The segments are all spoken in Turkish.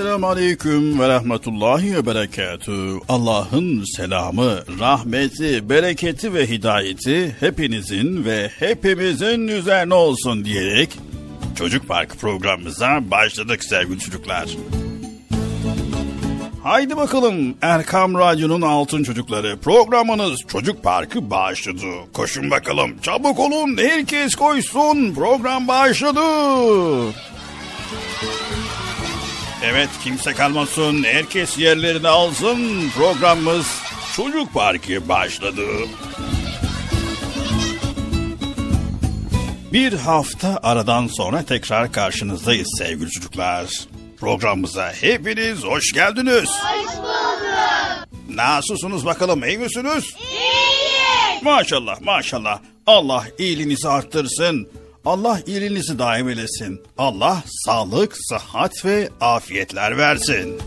Esselamu Aleyküm ve Rahmetullahi ve Berekatü. Allah'ın selamı, rahmeti, bereketi ve hidayeti hepinizin ve hepimizin üzerine olsun diyerek Çocuk Park programımıza başladık sevgili çocuklar. Haydi bakalım Erkam Radyo'nun Altın Çocukları programınız Çocuk Parkı başladı. Koşun bakalım çabuk olun herkes koysun program başladı. Evet kimse kalmasın herkes yerlerini alsın programımız Çocuk Parkı başladı. Bir hafta aradan sonra tekrar karşınızdayız sevgili çocuklar. Programımıza hepiniz hoş geldiniz. Hoş bulduk. Nasılsınız bakalım iyi misiniz? İyiyiz. Maşallah maşallah. Allah iyiliğinizi arttırsın. Allah iyiliğinizi daim eylesin. Allah sağlık, sıhhat ve afiyetler versin.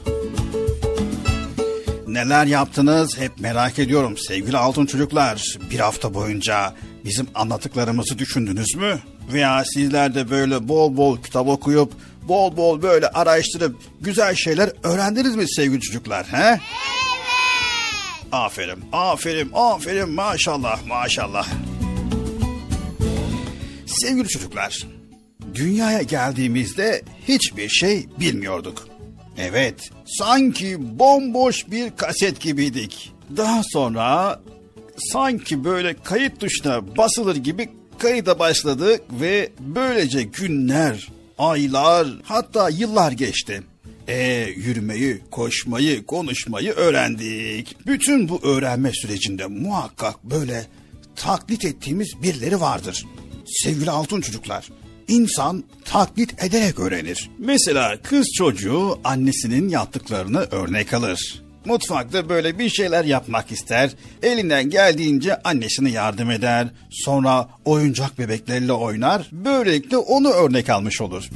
Neler yaptınız hep merak ediyorum sevgili altın çocuklar. Bir hafta boyunca bizim anlattıklarımızı düşündünüz mü? Veya sizler de böyle bol bol kitap okuyup bol bol böyle araştırıp güzel şeyler öğrendiniz mi sevgili çocuklar? He? Evet. Aferin, aferin, aferin maşallah, maşallah. Sevgili çocuklar, dünyaya geldiğimizde hiçbir şey bilmiyorduk. Evet, sanki bomboş bir kaset gibiydik. Daha sonra sanki böyle kayıt tuşuna basılır gibi kayıda başladık ve böylece günler, aylar hatta yıllar geçti. E yürümeyi, koşmayı, konuşmayı öğrendik. Bütün bu öğrenme sürecinde muhakkak böyle taklit ettiğimiz birileri vardır. Sevgili altın çocuklar, insan taklit ederek öğrenir. Mesela kız çocuğu annesinin yaptıklarını örnek alır. Mutfakta böyle bir şeyler yapmak ister. Elinden geldiğince annesine yardım eder. Sonra oyuncak bebekleriyle oynar. Böylelikle onu örnek almış olur.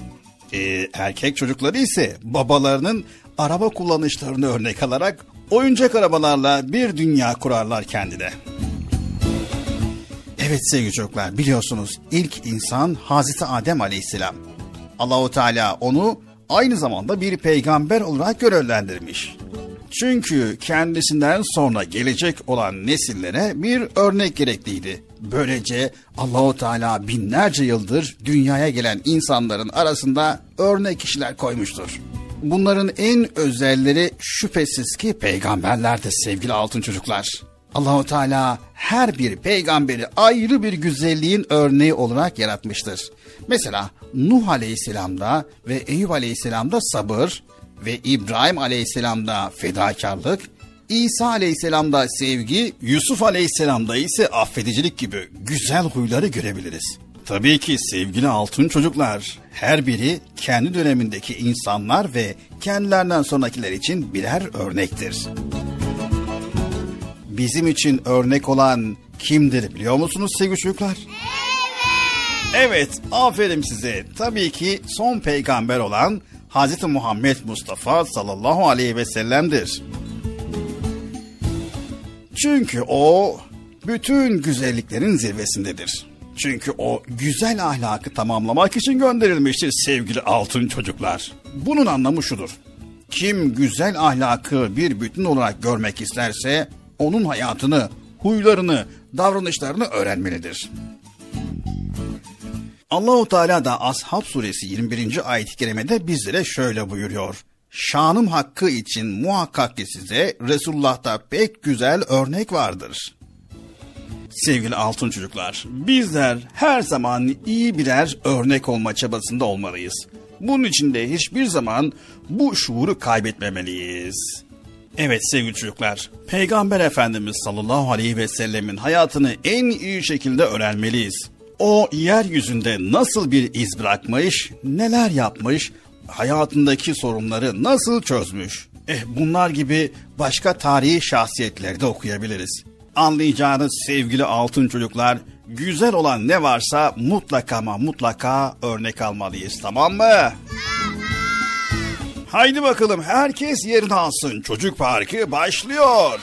Ee, erkek çocukları ise babalarının araba kullanışlarını örnek alarak oyuncak arabalarla bir dünya kurarlar kendine. Evet sevgili çocuklar biliyorsunuz ilk insan Hazreti Adem Aleyhisselam. Allahu Teala onu aynı zamanda bir peygamber olarak görevlendirmiş. Çünkü kendisinden sonra gelecek olan nesillere bir örnek gerekliydi. Böylece Allahu Teala binlerce yıldır dünyaya gelen insanların arasında örnek kişiler koymuştur. Bunların en özelleri şüphesiz ki peygamberlerdir sevgili altın çocuklar. Allahu Teala her bir peygamberi ayrı bir güzelliğin örneği olarak yaratmıştır. Mesela Nuh Aleyhisselam'da ve Eyüp Aleyhisselam'da sabır ve İbrahim Aleyhisselam'da fedakarlık, İsa Aleyhisselam'da sevgi, Yusuf Aleyhisselam'da ise affedicilik gibi güzel huyları görebiliriz. Tabii ki sevgili altın çocuklar, her biri kendi dönemindeki insanlar ve kendilerinden sonrakiler için birer örnektir bizim için örnek olan kimdir biliyor musunuz sevgili çocuklar? Evet. Evet, aferin size. Tabii ki son peygamber olan Hz. Muhammed Mustafa sallallahu aleyhi ve sellem'dir. Çünkü o bütün güzelliklerin zirvesindedir. Çünkü o güzel ahlakı tamamlamak için gönderilmiştir sevgili altın çocuklar. Bunun anlamı şudur. Kim güzel ahlakı bir bütün olarak görmek isterse onun hayatını, huylarını, davranışlarını öğrenmelidir. Allahu Teala da Ashab suresi 21. ayet-i kerimede bizlere şöyle buyuruyor. Şanım hakkı için muhakkak ki size Resulullah'ta pek güzel örnek vardır. Sevgili altın çocuklar, bizler her zaman iyi birer örnek olma çabasında olmalıyız. Bunun için de hiçbir zaman bu şuuru kaybetmemeliyiz. Evet sevgili çocuklar, Peygamber Efendimiz sallallahu aleyhi ve sellemin hayatını en iyi şekilde öğrenmeliyiz. O yeryüzünde nasıl bir iz bırakmış, neler yapmış, hayatındaki sorunları nasıl çözmüş. Eh bunlar gibi başka tarihi şahsiyetleri de okuyabiliriz. Anlayacağınız sevgili altın çocuklar, güzel olan ne varsa mutlaka ama mutlaka örnek almalıyız tamam mı? Haydi bakalım herkes yerini alsın. Çocuk Parkı başlıyor.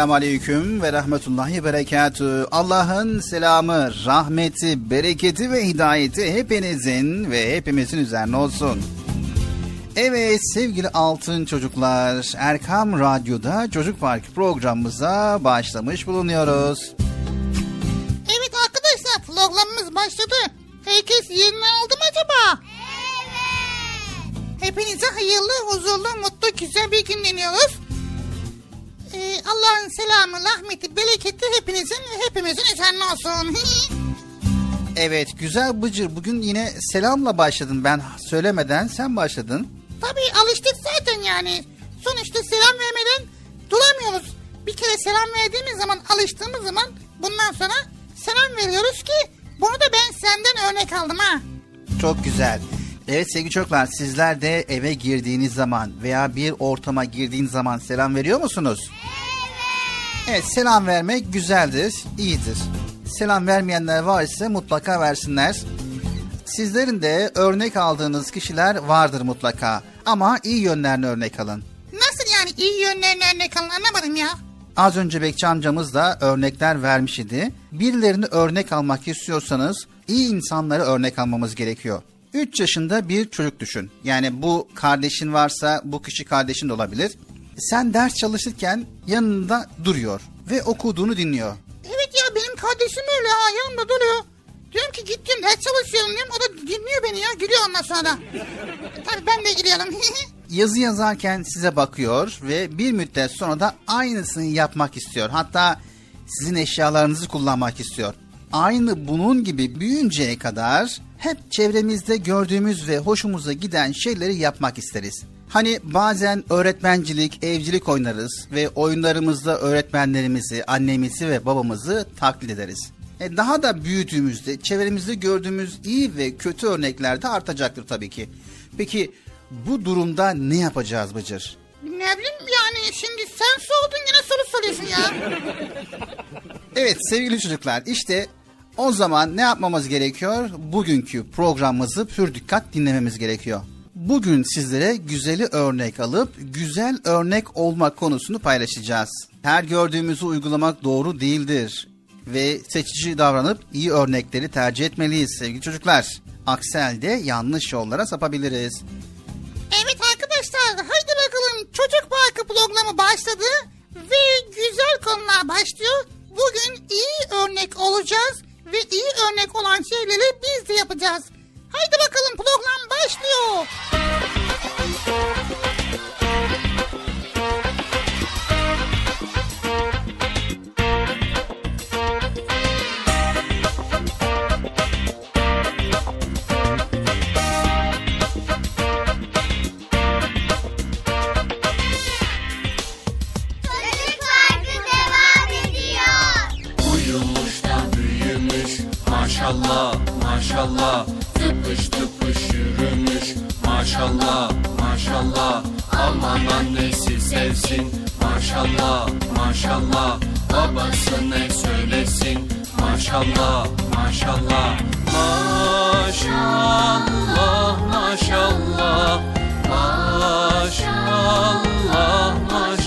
Esselamu Aleyküm ve Rahmetullahi Berekatü. Allah'ın selamı, rahmeti, bereketi ve hidayeti hepinizin ve hepimizin üzerine olsun. Evet sevgili altın çocuklar, Erkam Radyo'da Çocuk Parkı programımıza başlamış bulunuyoruz. Selamı, rahmeti, bereketi hepinizin hepimizin üzerine olsun. Evet güzel Bıcır bugün yine selamla başladın ben söylemeden sen başladın. Tabii alıştık zaten yani. Sonuçta selam vermeden duramıyoruz. Bir kere selam verdiğimiz zaman, alıştığımız zaman bundan sonra selam veriyoruz ki bunu da ben senden örnek aldım ha. Çok güzel. Evet sevgili çocuklar sizler de eve girdiğiniz zaman veya bir ortama girdiğiniz zaman selam veriyor musunuz? Evet selam vermek güzeldir, iyidir. Selam vermeyenler varsa mutlaka versinler. Sizlerin de örnek aldığınız kişiler vardır mutlaka. Ama iyi yönlerini örnek alın. Nasıl yani iyi yönlerini örnek alın anlamadım ya. Az önce Bekçi amcamız da örnekler vermiş idi. Birilerini örnek almak istiyorsanız iyi insanları örnek almamız gerekiyor. 3 yaşında bir çocuk düşün. Yani bu kardeşin varsa bu kişi kardeşin de olabilir. Sen ders çalışırken yanında duruyor ve okuduğunu dinliyor. Evet ya benim kardeşim öyle ha yanımda duruyor. Diyorum ki git diyorum ders çalışıyorum diyorum. O da dinliyor beni ya gülüyor ondan sonra. Tabii ben de gülüyorum. Yazı yazarken size bakıyor ve bir müddet sonra da aynısını yapmak istiyor. Hatta sizin eşyalarınızı kullanmak istiyor. Aynı bunun gibi büyüyünceye kadar hep çevremizde gördüğümüz ve hoşumuza giden şeyleri yapmak isteriz. Hani bazen öğretmencilik, evcilik oynarız ve oyunlarımızda öğretmenlerimizi, annemizi ve babamızı taklit ederiz. E daha da büyüdüğümüzde çevremizde gördüğümüz iyi ve kötü örnekler de artacaktır tabii ki. Peki bu durumda ne yapacağız Bıcır? ne bileyim yani şimdi sen sordun yine soru soruyorsun ya. Evet sevgili çocuklar işte o zaman ne yapmamız gerekiyor? Bugünkü programımızı pür dikkat dinlememiz gerekiyor. Bugün sizlere güzeli örnek alıp güzel örnek olmak konusunu paylaşacağız. Her gördüğümüzü uygulamak doğru değildir ve seçici davranıp iyi örnekleri tercih etmeliyiz sevgili çocuklar. Aksi halde yanlış yollara sapabiliriz. Evet arkadaşlar haydi bakalım çocuk parkı programı başladı ve güzel konular başlıyor. Bugün iyi örnek olacağız ve iyi örnek olan şeyleri biz de yapacağız. Haydi bakalım program başlıyor. Maşallah maşallah Tıpış tıpış yürümüş. Maşallah maşallah. Aman annesi sevsin. Maşallah maşallah. Babası ne söylesin? Maşallah maşallah. Maşallah maşallah. Maşallah maşallah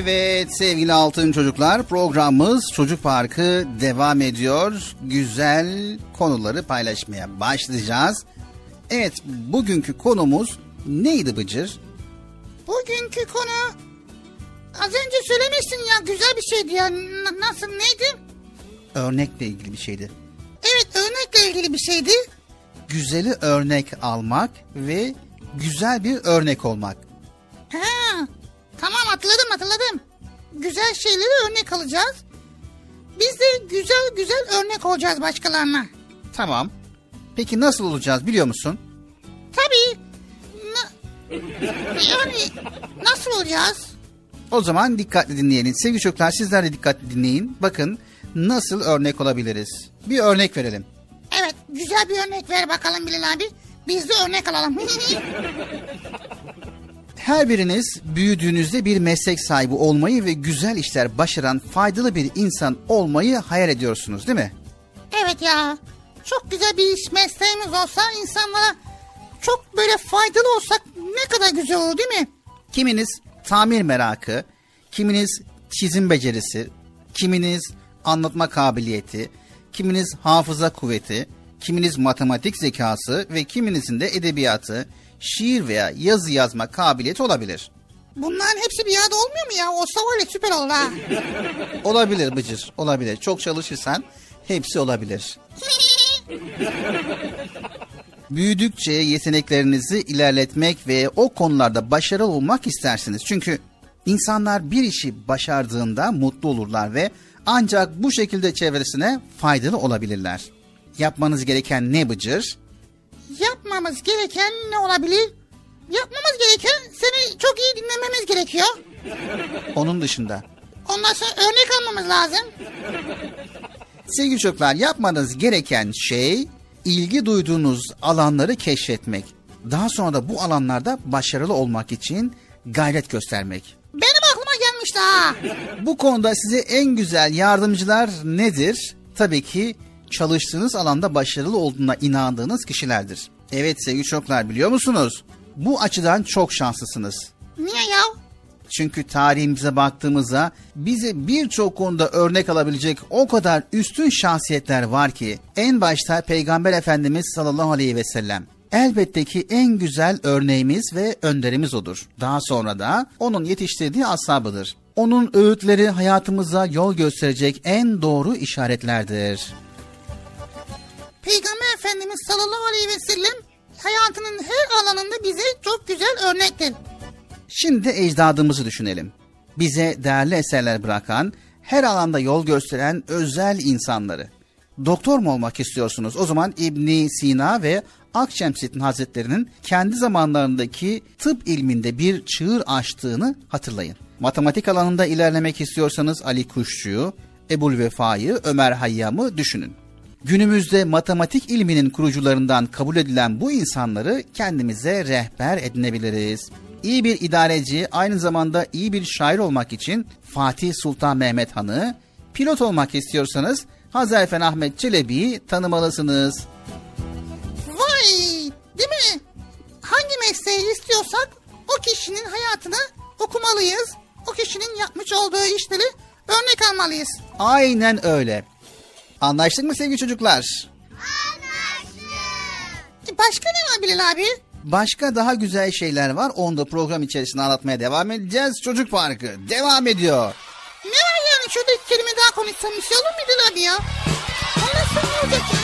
Evet sevgili altın çocuklar programımız Çocuk Parkı devam ediyor. Güzel konuları paylaşmaya başlayacağız. Evet bugünkü konumuz neydi Bıcır? Bugünkü konu az önce söylemişsin ya güzel bir şeydi ya. N- nasıl neydi? Örnekle ilgili bir şeydi. Evet örnekle ilgili bir şeydi. Güzeli örnek almak ve güzel bir örnek olmak. Tamam hatırladım hatırladım. Güzel şeyleri örnek alacağız. Biz de güzel güzel örnek olacağız başkalarına. Tamam. Peki nasıl olacağız biliyor musun? Tabii. Na- yani nasıl olacağız? O zaman dikkatli dinleyelim. Sevgili çocuklar sizler de dikkatli dinleyin. Bakın nasıl örnek olabiliriz. Bir örnek verelim. Evet güzel bir örnek ver bakalım Bilal abi. Biz de örnek alalım. Her biriniz büyüdüğünüzde bir meslek sahibi olmayı ve güzel işler başaran faydalı bir insan olmayı hayal ediyorsunuz değil mi? evet ya. Çok güzel bir iş mesleğimiz olsa insanlara çok böyle faydalı olsak ne kadar güzel olur değil mi? Kiminiz tamir merakı, kiminiz çizim becerisi, kiminiz anlatma kabiliyeti, kiminiz hafıza kuvveti, kiminiz matematik zekası ve kiminizin de edebiyatı, şiir veya yazı yazma kabiliyeti olabilir. Bunların hepsi bir yerde olmuyor mu ya? Olsa var ya süper olur ha. Olabilir Bıcır, olabilir. Çok çalışırsan hepsi olabilir. Büyüdükçe yeteneklerinizi ilerletmek ve o konularda başarılı olmak istersiniz. Çünkü insanlar bir işi başardığında mutlu olurlar ve ancak bu şekilde çevresine faydalı olabilirler. Yapmanız gereken ne Bıcır? Yapmamız gereken ne olabilir? Yapmamız gereken seni çok iyi dinlememiz gerekiyor. Onun dışında. Ondan sonra örnek almamız lazım. Sevgili çocuklar yapmanız gereken şey ilgi duyduğunuz alanları keşfetmek. Daha sonra da bu alanlarda başarılı olmak için gayret göstermek. Benim aklıma gelmişti ha. Bu konuda size en güzel yardımcılar nedir? Tabii ki çalıştığınız alanda başarılı olduğuna inandığınız kişilerdir. Evet sevgili çocuklar biliyor musunuz? Bu açıdan çok şanslısınız. Niye ya? Çünkü tarihimize baktığımızda bize birçok konuda örnek alabilecek o kadar üstün şahsiyetler var ki en başta Peygamber Efendimiz sallallahu aleyhi ve sellem elbette ki en güzel örneğimiz ve önderimiz odur. Daha sonra da onun yetiştirdiği ashabıdır. Onun öğütleri hayatımıza yol gösterecek en doğru işaretlerdir. Peygamber Efendimiz sallallahu aleyhi ve sellem hayatının her alanında bize çok güzel örnektir. Şimdi ecdadımızı düşünelim. Bize değerli eserler bırakan, her alanda yol gösteren özel insanları. Doktor mu olmak istiyorsunuz? O zaman İbni Sina ve Akşemseddin Hazretleri'nin kendi zamanlarındaki tıp ilminde bir çığır açtığını hatırlayın. Matematik alanında ilerlemek istiyorsanız Ali Kuşçu'yu, Ebul Vefa'yı, Ömer Hayyam'ı düşünün. Günümüzde matematik ilminin kurucularından kabul edilen bu insanları kendimize rehber edinebiliriz. İyi bir idareci, aynı zamanda iyi bir şair olmak için Fatih Sultan Mehmet Han'ı, pilot olmak istiyorsanız Hazarfen Ahmet Çelebi'yi tanımalısınız. Vay değil mi? Hangi mesleği istiyorsak o kişinin hayatını okumalıyız. O kişinin yapmış olduğu işleri örnek almalıyız. Aynen öyle. Anlaştık mı sevgili çocuklar? başka ne var Bilal abi? Başka daha güzel şeyler var. Onu da program içerisinde anlatmaya devam edeceğiz. Çocuk Parkı devam ediyor. Ne var yani şurada kelime daha konuşsam bir şey olur mu Bilal abi ya? Sonra ne olacak yani?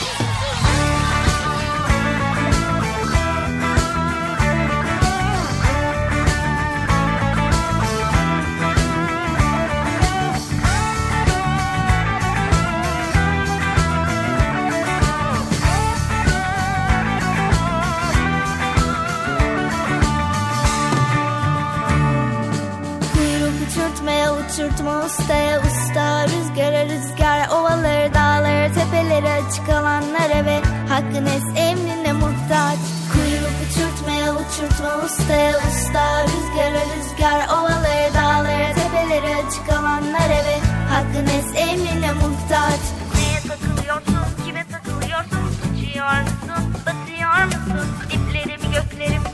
Uçurtma ustaya usta Rüzgara rüzgar ovaları dağları tepeleri açık alanlara ve hakkın es emrine muhtaç. Kuyruk uçurtmaya uçurtma ustaya usta Rüzgara rüzgar ovaları dağları tepeleri açık alanlara ve hakkın es emrine muhtaç. Neye takılıyorsun, kime takılıyorsun Uçuyor musun, batıyor musun Diplerimi göklerim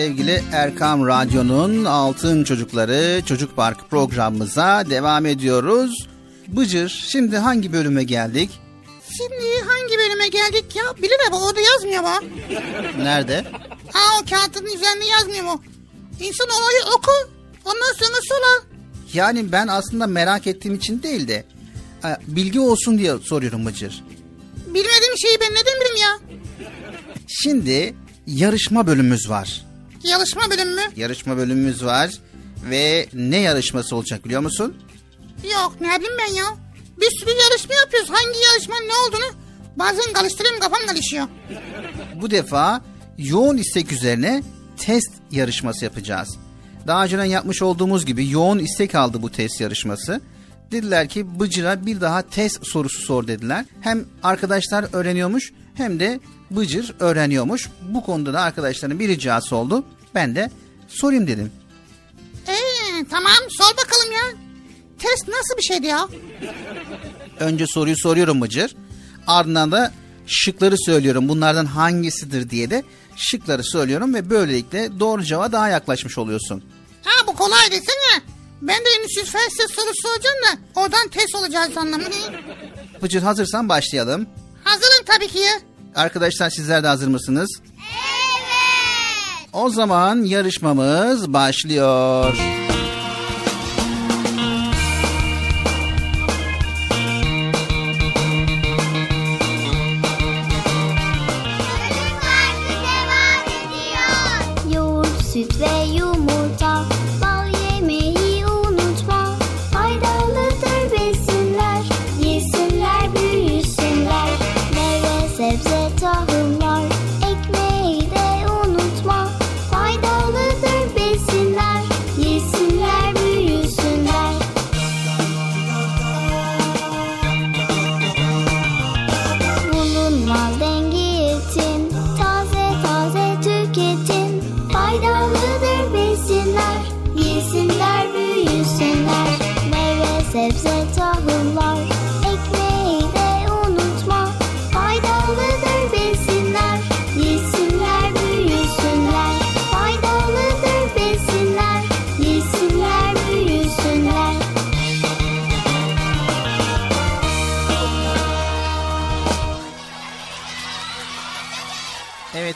sevgili Erkam Radyo'nun Altın Çocukları Çocuk Park programımıza devam ediyoruz. Bıcır şimdi hangi bölüme geldik? Şimdi hangi bölüme geldik ya? Bilal abi orada yazmıyor mu? Nerede? Aa o kağıtın üzerinde yazmıyor mu? İnsan olayı oku. Ondan sonra sorar. Yani ben aslında merak ettiğim için değil de e, bilgi olsun diye soruyorum Bıcır. Bilmediğim şeyi ben neden bileyim ya? Şimdi yarışma bölümümüz var. Yarışma bölümü mü? Yarışma bölümümüz var ve ne yarışması olacak biliyor musun? Yok ne bileyim ben ya. Bir sürü yarışma yapıyoruz. Hangi yarışmanın ne olduğunu bazen karıştırıyorum kafam karışıyor. Bu defa yoğun istek üzerine test yarışması yapacağız. Daha önceden yapmış olduğumuz gibi yoğun istek aldı bu test yarışması. Dediler ki Bıcır'a bir daha test sorusu sor dediler. Hem arkadaşlar öğreniyormuş hem de Bıcır öğreniyormuş. Bu konuda da arkadaşların bir ricası oldu. Ben de sorayım dedim. Ee, tamam sor bakalım ya. Test nasıl bir şeydi ya? Önce soruyu soruyorum Bıcır. Ardından da şıkları söylüyorum. Bunlardan hangisidir diye de şıkları söylüyorum ve böylelikle doğru cevaba daha yaklaşmış oluyorsun. Ha bu kolay desene. Ben de Endüstri Felsefe sorusu soracağım da oradan test olacağız anlamı. Bıcır hazırsan başlayalım. Hazırım tabii ki. Arkadaşlar sizler de hazır mısınız? Evet. O zaman yarışmamız başlıyor. Çocuk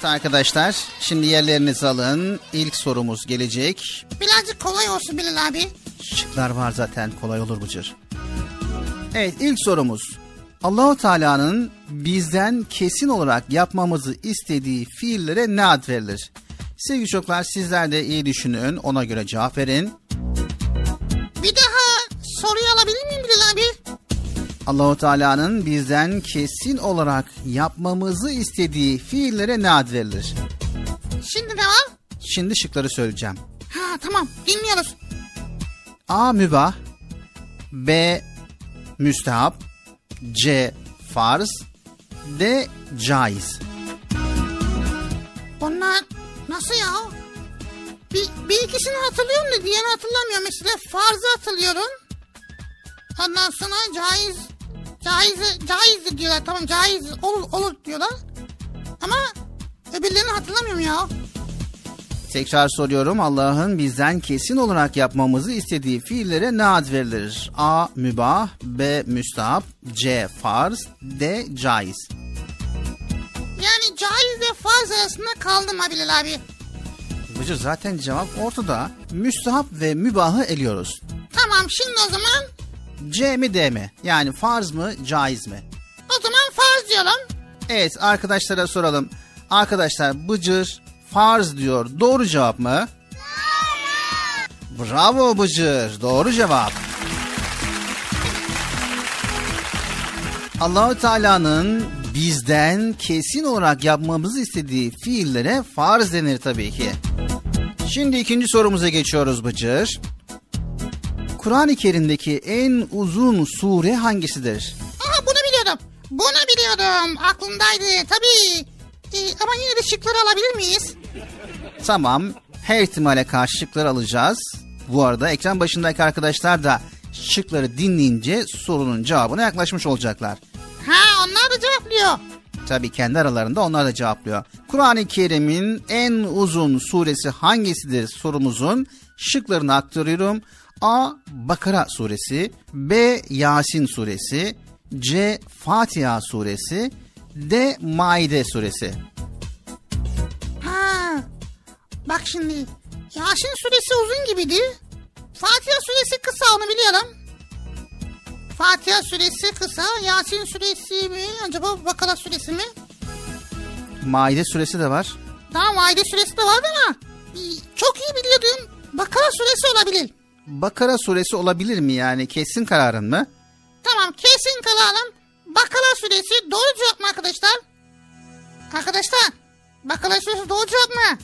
Evet arkadaşlar şimdi yerlerinizi alın. İlk sorumuz gelecek. Birazcık kolay olsun Bilal abi. Şıklar var zaten kolay olur Bıcır. Evet ilk sorumuz. Allahu Teala'nın bizden kesin olarak yapmamızı istediği fiillere ne ad verilir? Sevgili çocuklar sizler de iyi düşünün ona göre cevap verin. Bir daha soruyu alabilir miyim Bilal abi? Allahu Teala'nın bizden kesin olarak yapmamızı istediği fiillere ne ad verilir? Şimdi ne var? Şimdi şıkları söyleyeceğim. Ha tamam dinliyoruz. A. Mübah B. Müstehap C. Farz D. Caiz Bunlar nasıl ya? Bir, bir ikisini hatırlıyorum da diğerini hatırlamıyorum. Mesela farzı hatırlıyorum. Ondan sonra caiz caiz caizdir diyorlar. Tamam caiz olur, olur diyorlar. Ama öbürlerini hatırlamıyorum ya. Tekrar soruyorum Allah'ın bizden kesin olarak yapmamızı istediği fiillere ne ad verilir? A. Mübah B. Müstehap C. Farz D. Caiz Yani caiz ve farz arasında kaldım ha Bilal abi. Bıcır zaten cevap ortada. Müstehap ve mübahı eliyoruz. Tamam şimdi o zaman C mi D mi? Yani farz mı caiz mi? o zaman farz diyorum. Evet arkadaşlara soralım. Arkadaşlar Bıcır farz diyor. Doğru cevap mı? Bravo Bıcır. Doğru cevap. Allahu Teala'nın bizden kesin olarak yapmamızı istediği fiillere farz denir tabii ki. Şimdi ikinci sorumuza geçiyoruz Bıcır. Kur'an-ı Kerim'deki en uzun sure hangisidir? Aha bunu biliyordum. Bunu biliyordum. Aklımdaydı tabii. Ee, ama yine de şıkları alabilir miyiz? Tamam. Her ihtimale karşı şıkları alacağız. Bu arada ekran başındaki arkadaşlar da şıkları dinleyince sorunun cevabına yaklaşmış olacaklar. Ha onlar da cevaplıyor. Tabii kendi aralarında onlar da cevaplıyor. Kur'an-ı Kerim'in en uzun suresi hangisidir sorumuzun şıklarını aktarıyorum. A. Bakara suresi B. Yasin suresi C. Fatiha suresi D. Maide suresi Ha. Bak şimdi. Yasin suresi uzun gibiydi. Fatiha suresi kısa onu biliyorum. Fatiha suresi kısa. Yasin suresi mi? Acaba Bakara suresi mi? Maide suresi de var. Daha vaide süresi de vardı ama e, çok iyi biliyordum. Bakara süresi olabilir. Bakara suresi olabilir mi yani? Kesin kararın mı? Tamam kesin kalalım. Bakara süresi doğru cevap mı arkadaşlar? Arkadaşlar Bakara süresi doğru cevap mı?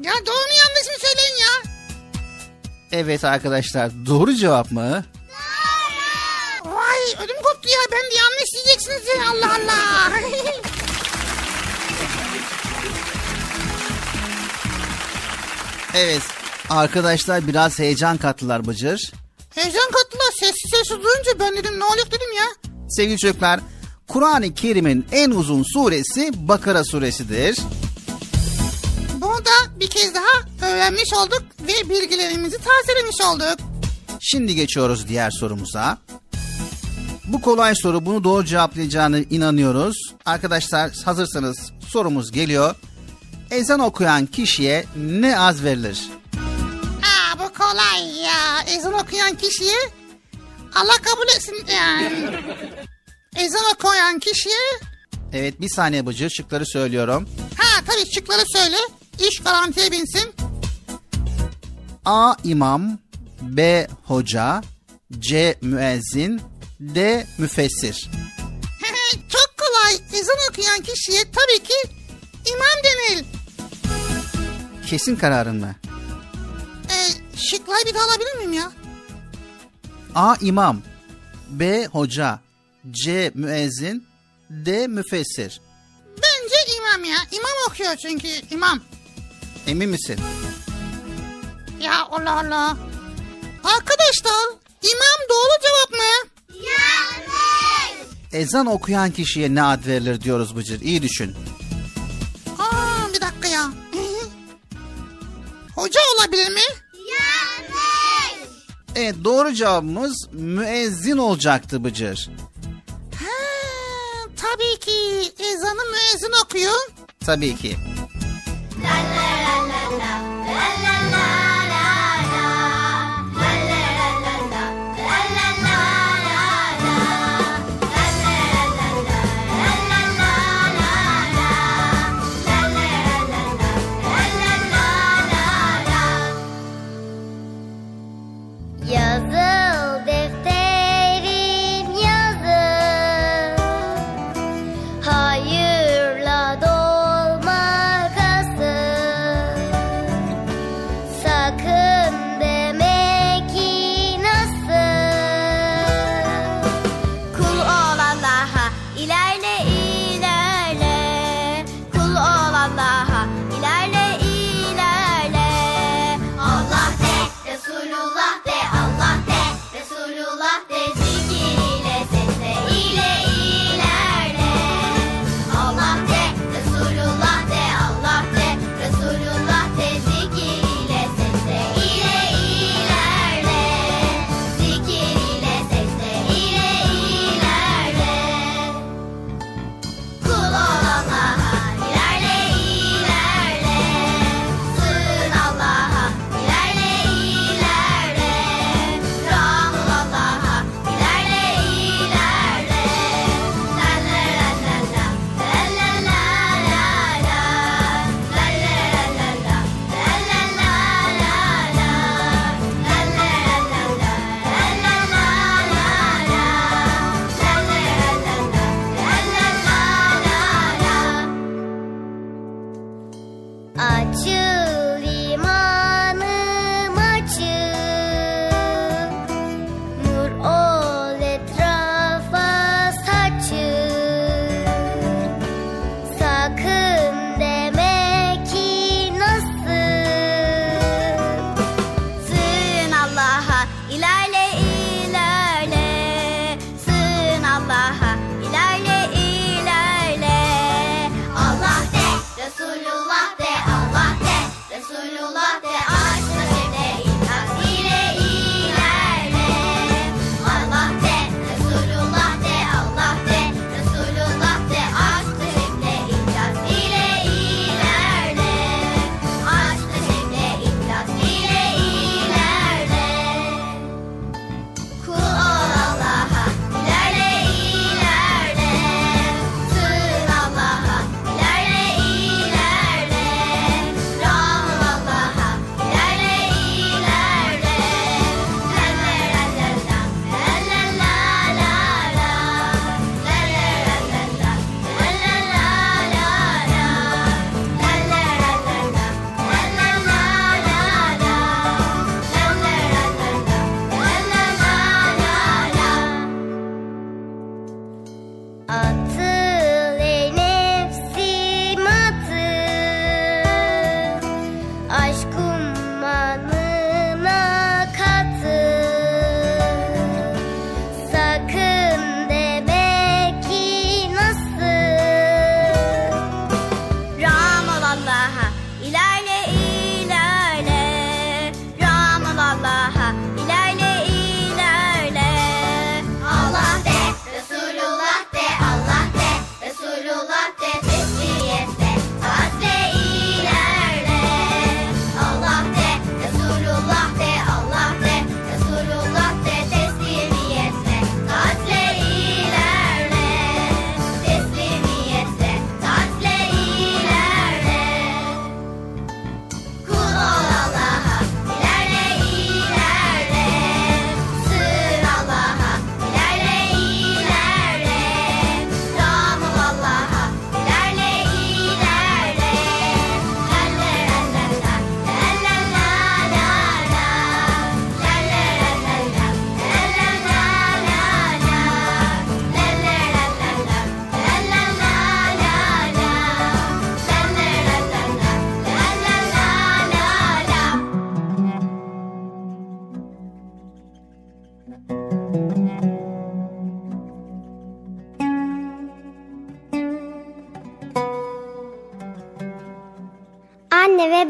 ya doğru mu yanlış mı söyleyin ya? Evet arkadaşlar doğru cevap mı? Vay ödüm koptu ya ben de yanlış diyeceksiniz ya Allah Allah. Evet arkadaşlar biraz heyecan kattılar Bıcır. Heyecan kattılar sessiz sessiz duyunca ben dedim ne oluyor dedim ya. Sevgili çocuklar Kur'an-ı Kerim'in en uzun suresi Bakara suresidir. Bunu da bir kez daha öğrenmiş olduk ve bilgilerimizi tazelemiş olduk. Şimdi geçiyoruz diğer sorumuza. Bu kolay soru bunu doğru cevaplayacağını inanıyoruz. Arkadaşlar hazırsanız sorumuz geliyor. Ezan okuyan kişiye ne az verilir? Kolay ya. Ezan okuyan kişiye Allah kabul etsin yani. Ezan okuyan kişiye Evet bir saniye Bıcır şıkları söylüyorum. ha tabii şıkları söyle. İş garantiye binsin. A. imam B. Hoca C. Müezzin D. Müfessir Çok kolay. Ezan okuyan kişiye tabii ki imam denir. Kesin kararın mı? Ee, şıkları bir daha alabilir miyim ya? A. imam B. Hoca C. Müezzin D. Müfessir Bence imam ya. İmam okuyor çünkü imam. Emin misin? Ya Allah Allah. Arkadaşlar imam doğru cevap mı? Ezan okuyan kişiye ne ad verilir diyoruz Bıcır. İyi düşün. Hoca olabilir mi? Evet doğru cevabımız müezzin olacaktı Bıcır. Ha, tabii ki ezanı müezzin okuyor. Tabii ki. Yazıl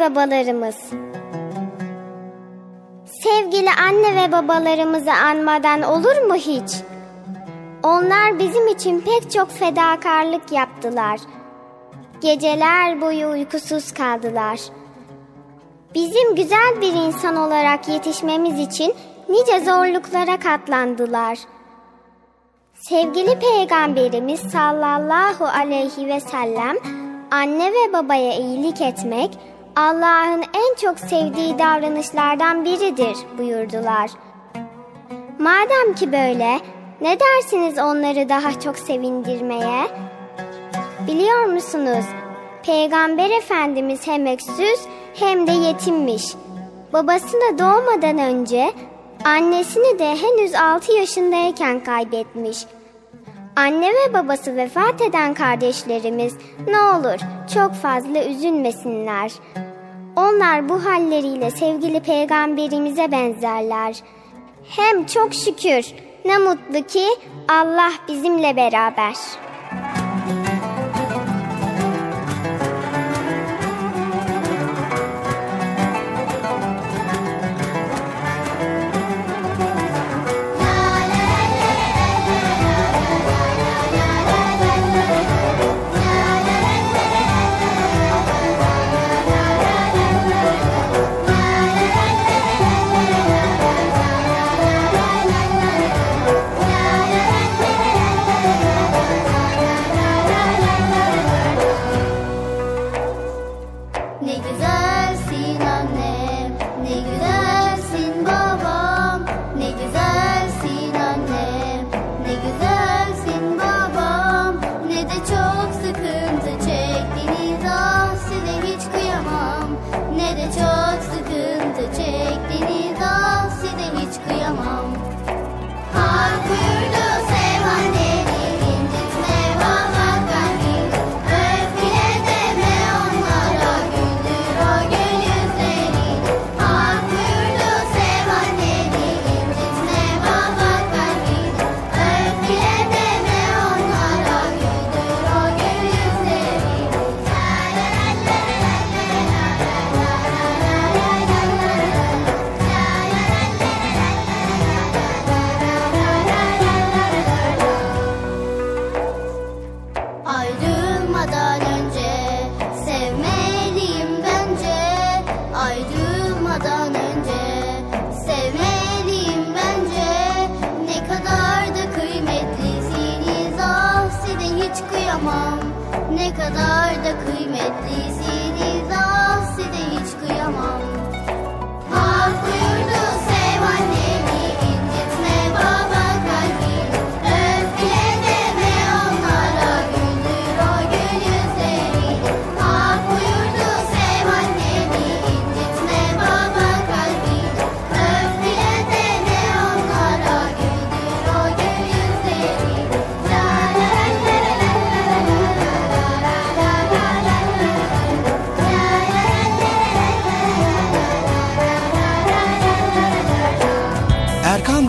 babalarımız. Sevgili anne ve babalarımızı anmadan olur mu hiç? Onlar bizim için pek çok fedakarlık yaptılar. Geceler boyu uykusuz kaldılar. Bizim güzel bir insan olarak yetişmemiz için nice zorluklara katlandılar. Sevgili Peygamberimiz sallallahu aleyhi ve sellem anne ve babaya iyilik etmek Allah'ın en çok sevdiği davranışlardan biridir buyurdular. Madem ki böyle, ne dersiniz onları daha çok sevindirmeye? Biliyor musunuz? Peygamber Efendimiz hem öksüz hem de yetimmiş. Babasını doğmadan önce annesini de henüz 6 yaşındayken kaybetmiş. Anne ve babası vefat eden kardeşlerimiz ne olur çok fazla üzülmesinler. Onlar bu halleriyle sevgili peygamberimize benzerler. Hem çok şükür ne mutlu ki Allah bizimle beraber.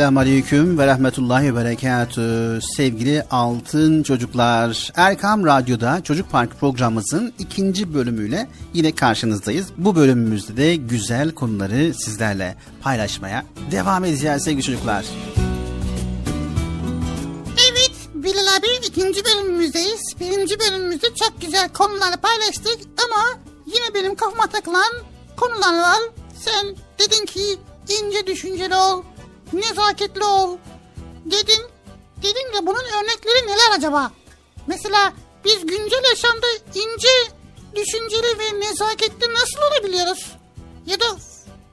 Esselamu Aleyküm ve Rahmetullahi ve Berekatü. Sevgili altın çocuklar, Erkam Radyo'da Çocuk Park programımızın ikinci bölümüyle yine karşınızdayız. Bu bölümümüzde de güzel konuları sizlerle paylaşmaya devam edeceğiz sevgili çocuklar. Evet Bilal abi ikinci bölümümüzdeyiz. Birinci bölümümüzde çok güzel konuları paylaştık ama yine benim kafama takılan konular var. Sen dedin ki ince düşünceli ol, nezaketli ol dedin. Dedin de bunun örnekleri neler acaba? Mesela biz güncel yaşamda ince, düşünceli ve nezaketli nasıl olabiliyoruz? Ya da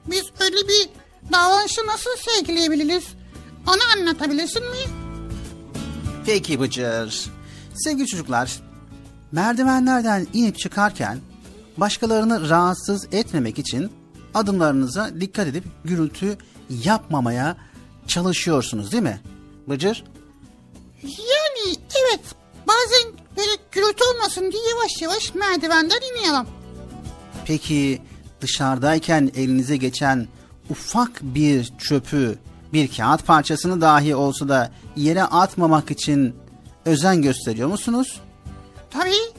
biz öyle bir davranışı nasıl sergileyebiliriz? Onu anlatabilirsin mi? Peki Bıcır. Sevgili çocuklar, merdivenlerden inip çıkarken başkalarını rahatsız etmemek için adımlarınıza dikkat edip gürültü yapmamaya çalışıyorsunuz değil mi? Bıcır? Yani evet bazen böyle gürültü olmasın diye yavaş yavaş merdivenden iniyorum. Peki dışarıdayken elinize geçen ufak bir çöpü, bir kağıt parçasını dahi olsa da yere atmamak için özen gösteriyor musunuz? Tabii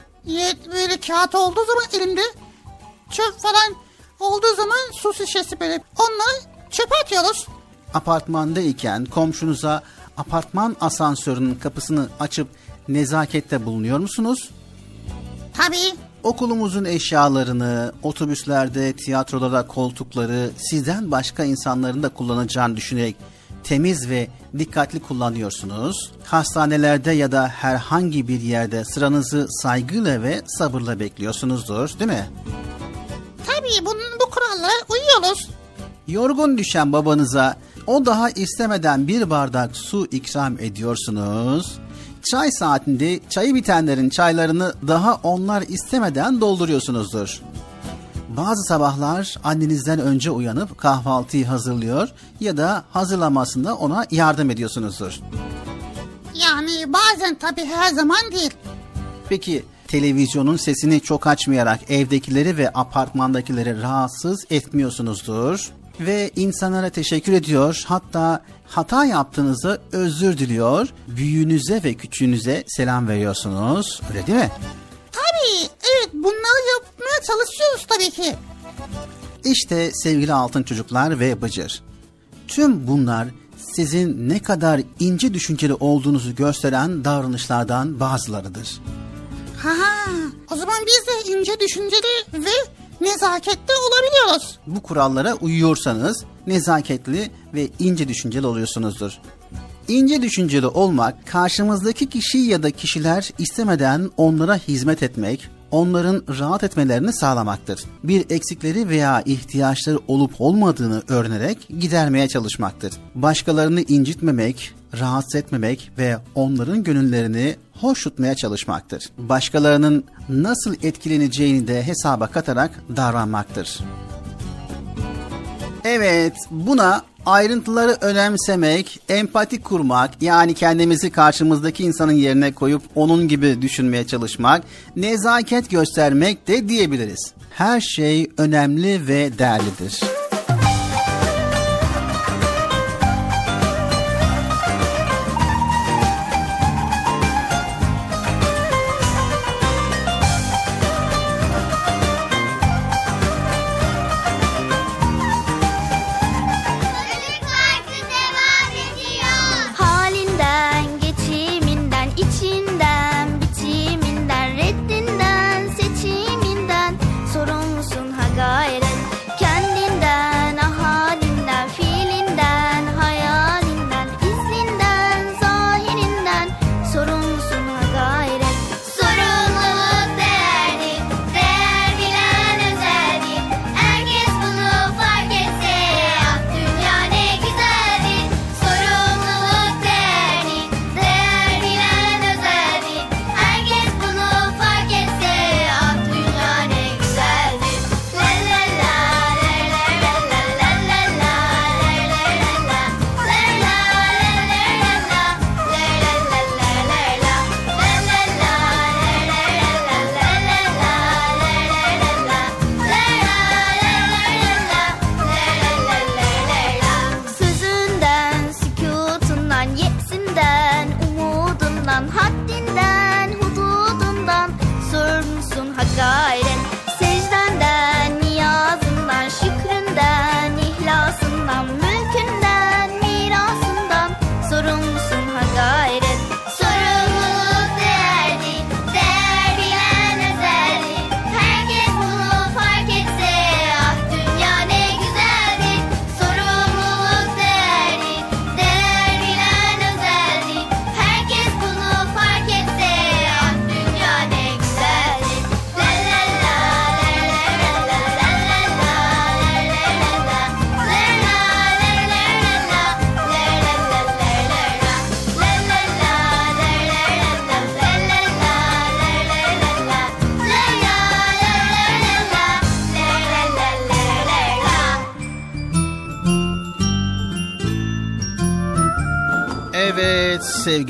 böyle kağıt olduğu zaman elimde çöp falan olduğu zaman su şişesi böyle onları çöpe atıyoruz. Apartmandayken komşunuza apartman asansörünün kapısını açıp nezakette bulunuyor musunuz? Tabii Okulumuzun eşyalarını, otobüslerde, tiyatrolarda koltukları sizden başka insanların da kullanacağını düşünerek temiz ve dikkatli kullanıyorsunuz. Hastanelerde ya da herhangi bir yerde sıranızı saygıyla ve sabırla bekliyorsunuzdur, değil mi? tabii bunun bu kurallara uyuyoruz. Yorgun düşen babanıza o daha istemeden bir bardak su ikram ediyorsunuz. Çay saatinde çayı bitenlerin çaylarını daha onlar istemeden dolduruyorsunuzdur. Bazı sabahlar annenizden önce uyanıp kahvaltıyı hazırlıyor ya da hazırlamasında ona yardım ediyorsunuzdur. Yani bazen tabii her zaman değil. Peki televizyonun sesini çok açmayarak evdekileri ve apartmandakileri rahatsız etmiyorsunuzdur. Ve insanlara teşekkür ediyor hatta hata yaptığınızda özür diliyor. Büyüğünüze ve küçüğünüze selam veriyorsunuz. Öyle değil mi? Tabii evet bunları yapmaya çalışıyoruz tabii ki. İşte sevgili altın çocuklar ve bıcır. Tüm bunlar sizin ne kadar ince düşünceli olduğunuzu gösteren davranışlardan bazılarıdır. Ha, o zaman biz de ince düşünceli ve nezaketli olabiliyoruz. Bu kurallara uyuyorsanız nezaketli ve ince düşünceli oluyorsunuzdur. İnce düşünceli olmak, karşımızdaki kişi ya da kişiler istemeden onlara hizmet etmek, onların rahat etmelerini sağlamaktır. Bir eksikleri veya ihtiyaçları olup olmadığını öğrenerek gidermeye çalışmaktır. Başkalarını incitmemek, rahatsız etmemek ve onların gönüllerini hoş tutmaya çalışmaktır. Başkalarının nasıl etkileneceğini de hesaba katarak davranmaktır. Evet, buna ayrıntıları önemsemek, empati kurmak, yani kendimizi karşımızdaki insanın yerine koyup onun gibi düşünmeye çalışmak, nezaket göstermek de diyebiliriz. Her şey önemli ve değerlidir.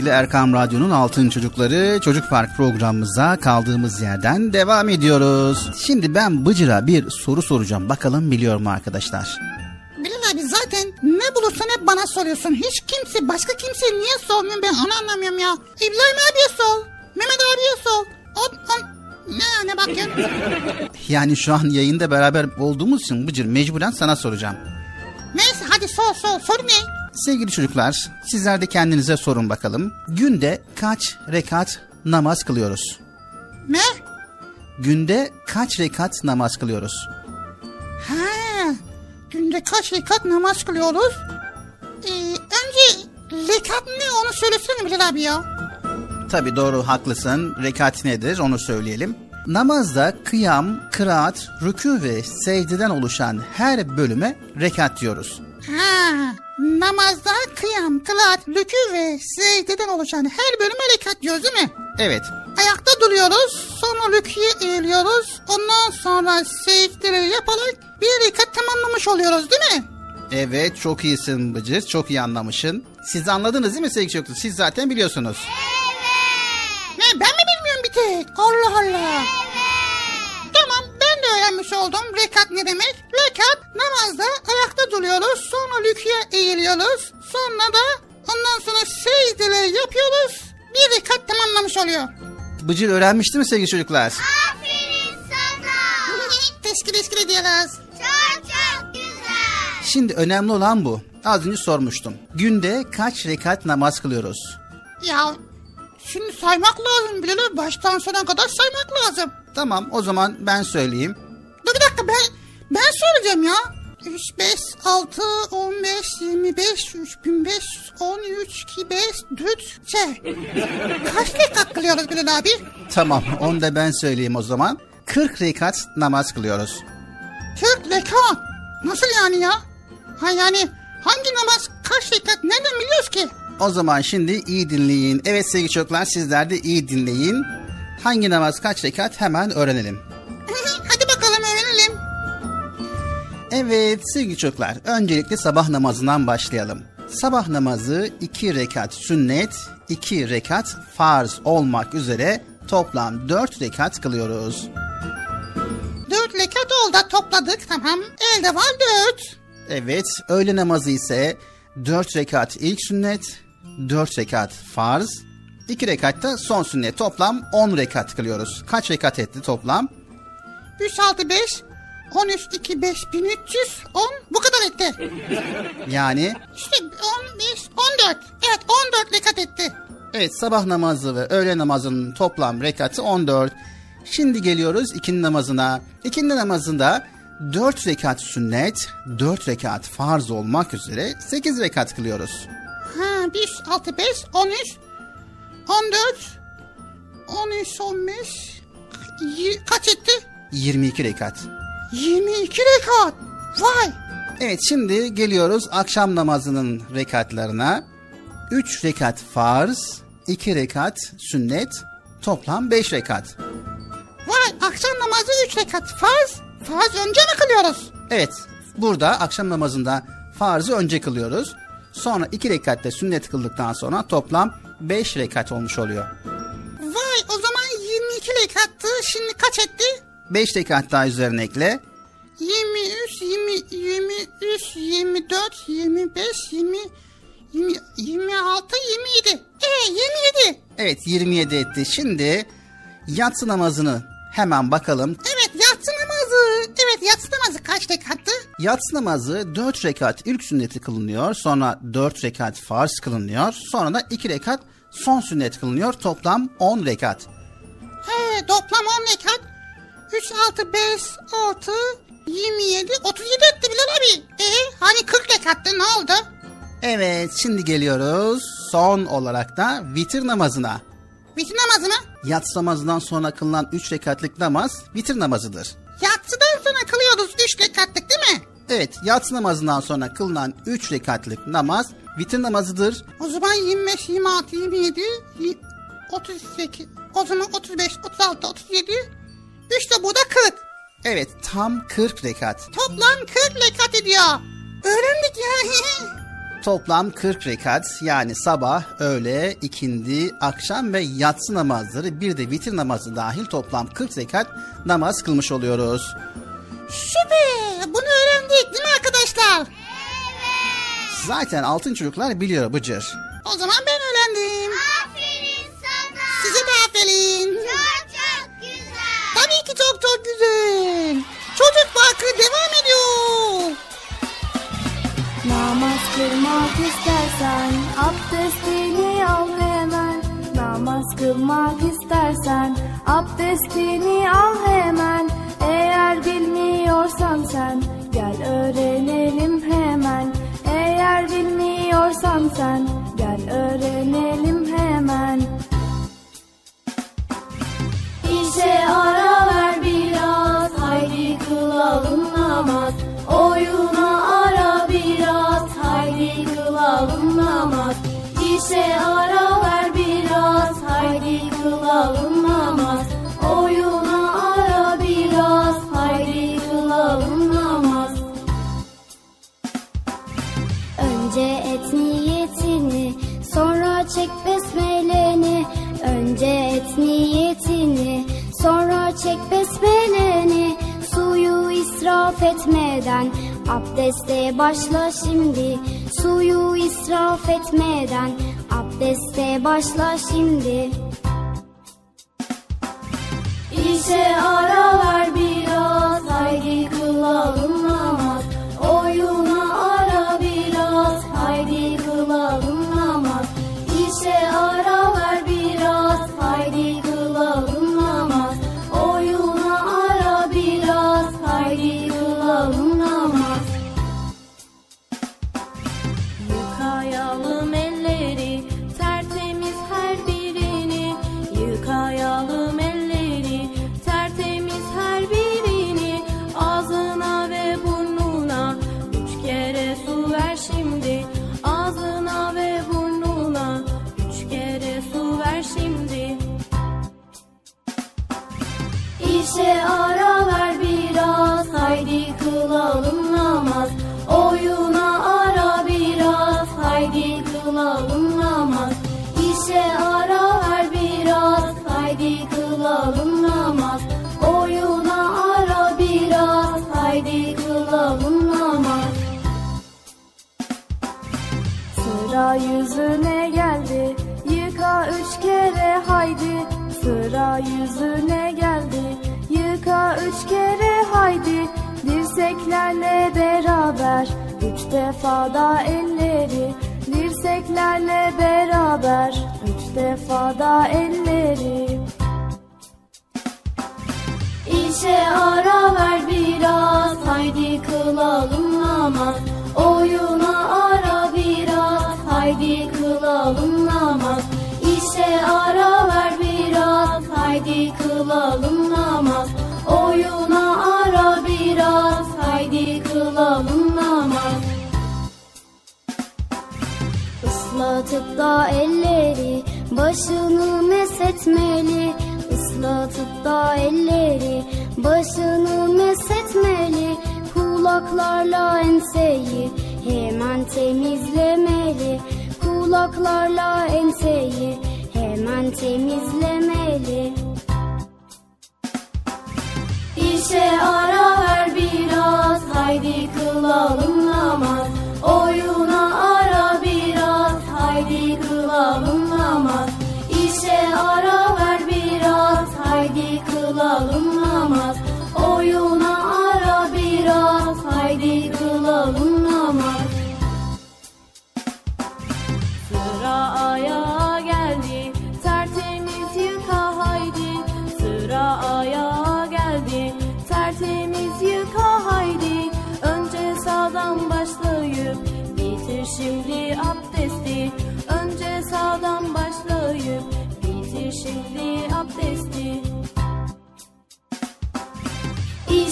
Sevgili Erkam Radyo'nun Altın Çocukları Çocuk Park programımıza kaldığımız yerden devam ediyoruz. Şimdi ben Bıcır'a bir soru soracağım. Bakalım biliyor mu arkadaşlar? Bilal abi zaten ne bulursan hep bana soruyorsun. Hiç kimse başka kimse niye sormuyor ben onu anlamıyorum ya. İbrahim abiye sor. Mehmet abiye sor. O, o, ne, ne bakıyorsun? Yani şu an yayında beraber olduğumuz için Bıcır mecburen sana soracağım. Neyse hadi sor sor. Soru ne? Sevgili çocuklar, sizler de kendinize sorun bakalım. Günde kaç rekat namaz kılıyoruz? Ne? Günde kaç rekat namaz kılıyoruz? Ha, günde kaç rekat namaz kılıyoruz? Ee, önce rekat ne onu söylesene Bilal abi ya. Tabi doğru haklısın. Rekat nedir onu söyleyelim. Namazda kıyam, kıraat, rükû ve secdeden oluşan her bölüme rekat diyoruz. Ha, namazda kıyam, kılaat, rükû ve secdeden oluşan her bölüme rekat diyoruz değil mi? Evet, Ayakta duruyoruz, sonra rüküye eğiliyoruz, ondan sonra secdeleri yaparak bir rekat tamamlamış oluyoruz değil mi? evet çok iyisin Bıcır, çok iyi anlamışsın. Siz anladınız değil mi sevgili çocuklar? Siz zaten biliyorsunuz. Ne ben mi bilmiyorum bir tek? Allah Allah. De öğrenmiş oldum rekat ne demek. Rekat namazda ayakta duruyoruz sonra rüküye eğiliyoruz. Sonra da ondan sonra secdeleri yapıyoruz. Bir rekat tamamlamış oluyor. Bıcır öğrenmişti mi sevgili çocuklar? Aferin sana. teşkil teşkil ediyoruz. Çok çok güzel. Şimdi önemli olan bu. Az önce sormuştum. Günde kaç rekat namaz kılıyoruz? Ya şimdi saymak lazım Bilal baştan sona kadar saymak lazım. Tamam o zaman ben söyleyeyim. Dur bir dakika ben ben söyleyeceğim ya. 3, 5, 6, 15, 25, 3500, 13, 2, 5, 4, şey. Kaç rekat kılıyoruz Bilal abi? Tamam onu da ben söyleyeyim o zaman. 40 rekat namaz kılıyoruz. 40 rekat. Nasıl yani ya? Ha yani hangi namaz kaç rekat nereden biliyoruz ki? O zaman şimdi iyi dinleyin. Evet sevgili çocuklar sizler de iyi dinleyin. Hangi namaz kaç rekat hemen öğrenelim. Hadi bakalım öğrenelim. Evet sevgili çocuklar öncelikle sabah namazından başlayalım. Sabah namazı 2 rekat sünnet, 2 rekat farz olmak üzere toplam 4 rekat kılıyoruz. 4 rekat oldu topladık tamam. Elde var 4. Evet öğle namazı ise 4 rekat ilk sünnet, 4 rekat farz, 2 rekat da son sünnet toplam 10 rekat kılıyoruz. Kaç rekat etti toplam? 3, 6, 5, 13, 2, 5, 1300, 10 bu kadar etti. Yani İşte 15, 14. Evet 14 rekat etti. Evet sabah namazı ve öğle namazının toplam rekatı 14. Şimdi geliyoruz ikindi namazına. İkindi namazında 4 rekat sünnet, 4 rekat farz olmak üzere 8 rekat kılıyoruz. Ha 1, 6, 5, 13, 14, 13, 15, y- kaç etti? 22 rekat. 22 rekat. Vay. Evet şimdi geliyoruz akşam namazının rekatlarına. 3 rekat farz, 2 rekat sünnet, toplam 5 rekat. Vay akşam namazı 3 rekat. Farz. Farz önce mi kılıyoruz? Evet burada akşam namazında farzı önce kılıyoruz. Sonra 2 rekatte sünnet kıldıktan sonra toplam 5 rekat olmuş oluyor. Vay o zaman 22 rekattı. Şimdi kaç etti? 5 rekat daha üzerine ekle. 23, 20, 23, 24, 25, 20, 20 26, 27. E 27. Evet 27 etti. Şimdi yatsı namazını hemen bakalım. Evet yatsı namazı. Evet yatsı namazı kaç rekattı? Yatsı namazı 4 rekat ilk sünneti kılınıyor. Sonra 4 rekat farz kılınıyor. Sonra da 2 rekat son sünnet kılınıyor. Toplam 10 rekat. He toplam 10 rekat. 3, 6, 5, 6, 27, 37 etti Bilal abi. E hani 40 rekattı ne oldu? Evet şimdi geliyoruz son olarak da vitir namazına. Bitir namazı mı? Yatsı namazından sonra kılınan 3 rekatlık namaz vitir namazıdır. Yatsıdan sonra kılıyoruz 3 rekatlık değil mi? Evet yatsı namazından sonra kılınan 3 rekatlık namaz vitir namazıdır. O zaman 25, 26, 27, y- 38, o zaman 35, 36, 37, 3 de bu da 40. Evet tam 40 rekat. Toplam 40 rekat ediyor. Öğrendik ya. toplam 40 rekat yani sabah, öğle, ikindi, akşam ve yatsı namazları bir de vitir namazı dahil toplam 40 rekat namaz kılmış oluyoruz. Süper. Bunu öğrendik değil mi arkadaşlar? Zaten altın çocuklar biliyor Bıcır. O zaman ben öğrendim. Aferin sana. Size de aferin. Çok çok güzel. Tabii ki çok çok güzel. Çocuk Parkı devam ediyor. Namaz kılmak istersen abdestini al hemen. Namaz kılmak istersen abdestini al hemen. Eğer bilmiyorsan sen gel öğrenelim hemen. Eğer bilmiyorsan sen gel öğrenelim hemen. İşe ara ver biraz haydi kılalım namaz. Oyuna İşe ara ver biraz haydi kılalım namaz. Oyuna ara biraz haydi kılalım namaz. Önce et niyetini sonra çek besmeleni. Önce et niyetini sonra çek besmeleni. Suyu israf etmeden abdeste başla şimdi. Suyu israf etmeden abdeste başla şimdi. İşe ara ver Dirseklerle beraber Üç defa da elleri Dirseklerle beraber Üç defa da elleri. İşe ara ver biraz Haydi kılalım namaz. Oyuna ara biraz Haydi kılalım namaz. İşe ara ver biraz Haydi kılalım namaz. Oyuna ara biraz Namaz Islatıp da elleri başını mesetmeli. Islatıp da elleri başını mesetmeli. Kulaklarla enseyi hemen temizlemeli. Kulaklarla enseyi hemen temizlemeli haydi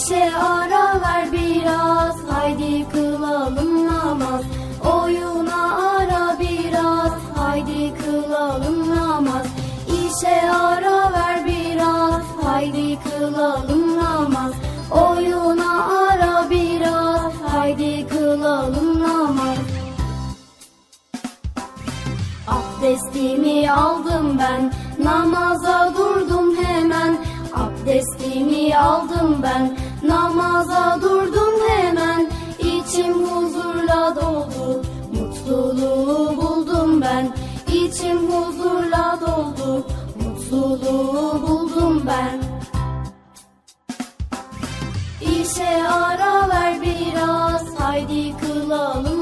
İşe ara ver biraz haydi kılalım namaz. Oyuna ara biraz haydi kılalım namaz. İşe ara ver biraz haydi kılalım namaz. Oyuna ara biraz haydi kılalım namaz. Abdestimi aldım ben namaza durdum hemen. Abdestimi aldım ben namaza durdum hemen İçim huzurla doldu. Mutluluğu buldum ben İçim huzurla doldu. Mutluluğu buldum ben. İşe ara ver biraz haydi kılalım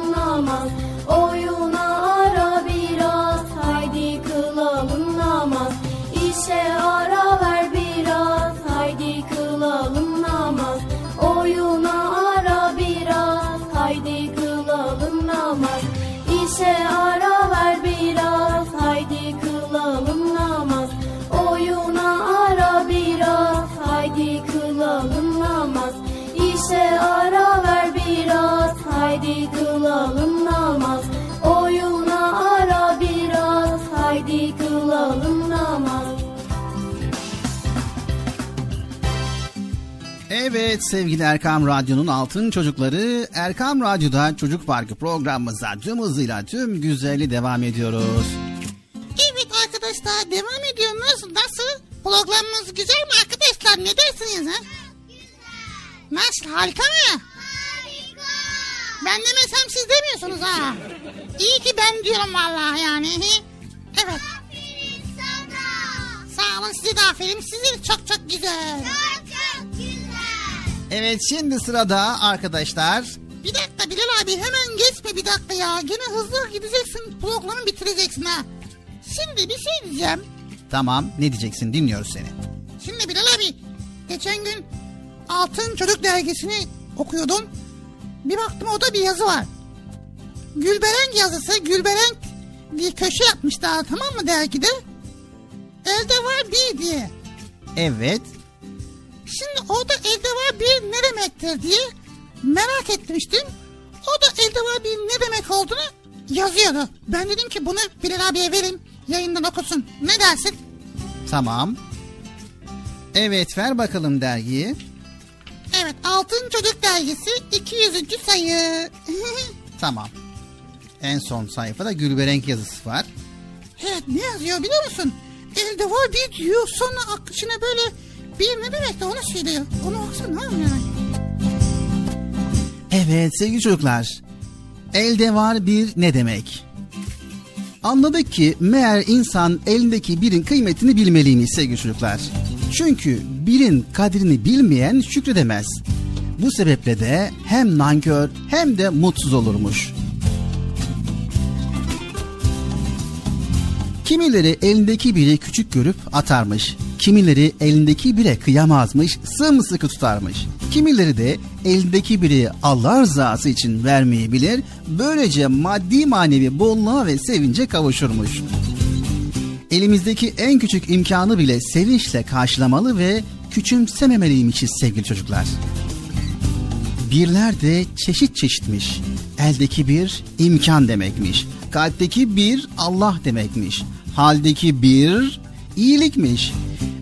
Evet sevgili Erkam Radyo'nun altın çocukları Erkam Radyo'da Çocuk Parkı programımıza tüm hızıyla tüm güzelliği devam ediyoruz. Evet arkadaşlar devam ediyoruz. Nasıl? Programımız güzel mi arkadaşlar? Ne dersiniz ha? Nasıl? Harika mı? Harika. Ben demesem siz demiyorsunuz ha. İyi ki ben diyorum vallahi yani. Evet. Aferin sana. Sağ olun size de aferin. Sizi çok çok güzel. Çok çok güzel. Evet şimdi sırada arkadaşlar Bir dakika Bilal abi hemen geçme bir dakika ya. Gene hızlı gideceksin programı bitireceksin ha. Şimdi bir şey diyeceğim. tamam ne diyeceksin dinliyoruz seni. Şimdi Bilal abi geçen gün Altın Çocuk Dergisi'ni okuyordum. Bir baktım orada bir yazı var. Gülberenk yazısı. Gülberenk bir köşe yapmışlar tamam mı dergide? Elde var bir diye. Evet Şimdi orada elde var bir ne demektir diye merak etmiştim. O da elde var bir ne demek olduğunu yazıyordu. Ben dedim ki bunu Bilal abiye verin yayından okusun. Ne dersin? tamam. Evet ver bakalım dergiyi. Evet Altın Çocuk Dergisi 200. sayı. Tamam. En son sayfada Gülberenk yazısı var. evet ne yazıyor biliyor musun? Elde var bir diyor sonra akışına böyle bir ne demek de onu söylüyor. Onu okusana yani. Evet sevgili çocuklar. Elde var bir ne demek? Anladık ki meğer insan elindeki birin kıymetini bilmeliymiş sevgili çocuklar. Çünkü birin kadrini bilmeyen şükredemez. Bu sebeple de hem nankör hem de mutsuz olurmuş. Kimileri elindeki biri küçük görüp atarmış. Kimileri elindeki bire kıyamazmış, sımsıkı tutarmış. Kimileri de elindeki biri Allah rızası için vermeyi bilir, böylece maddi manevi bolluğa ve sevince kavuşurmuş. Elimizdeki en küçük imkanı bile sevinçle karşılamalı ve küçümsememeliymişiz sevgili çocuklar. Birler de çeşit çeşitmiş. Eldeki bir imkan demekmiş. Kalpteki bir Allah demekmiş. Haldeki bir iyilikmiş.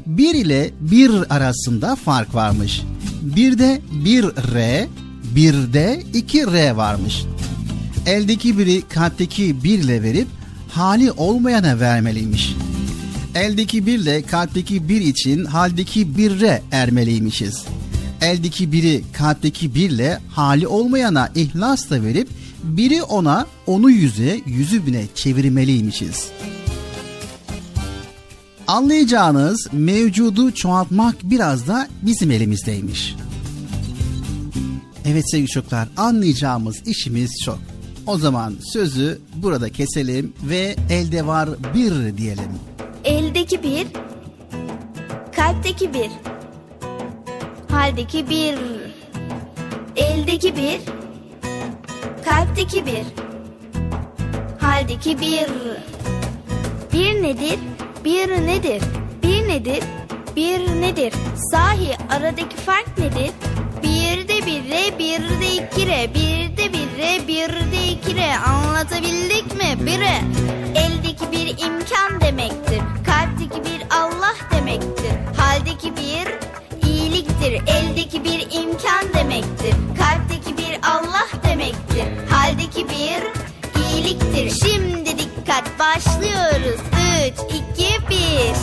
Bir ile bir arasında fark varmış. Bir de bir R, bir de iki R varmış. Eldeki biri kalpteki birle verip hali olmayana vermeliymiş. Eldeki birle kalpteki bir için haldeki birre ermeliymişiz. Eldeki biri kalpteki birle hali olmayana ihlasla verip biri ona onu yüze yüzü bine çevirmeliymişiz. Anlayacağınız mevcudu çoğaltmak biraz da bizim elimizdeymiş. Evet sevgili çocuklar anlayacağımız işimiz çok. O zaman sözü burada keselim ve elde var bir diyelim. Eldeki bir, kalpteki bir, haldeki bir. Eldeki bir, kalpteki bir, haldeki bir. Bir nedir? Bir nedir? Bir nedir? Bir nedir? Sahi aradaki fark nedir? Bir de bir re, bir de iki re, bir de bir re, bir de iki re. Anlatabildik mi? Bire. Eldeki bir imkan demektir. Kalpteki bir Allah demektir. Haldeki bir iyiliktir. Eldeki bir imkan demektir. Kalpteki bir Allah demektir. Haldeki bir iyiliktir. Şimdi dikkat başlıyoruz üç, iki, bir.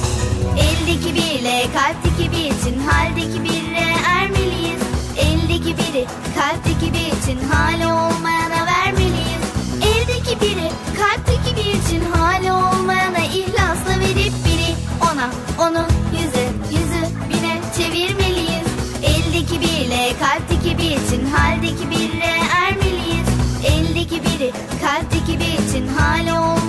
Eldeki birle kalpteki bir için haldeki birle ermeliyiz. Eldeki biri kalpteki bir için hali olmayana vermeliyiz. Eldeki biri kalpteki bir için hali olmayana ihlasla verip biri ona onu yüze yüzü bine çevirmeliyiz. Eldeki birle kalpteki bir için haldeki birle ermeliyiz. Eldeki biri kalpteki bir için hali olmayana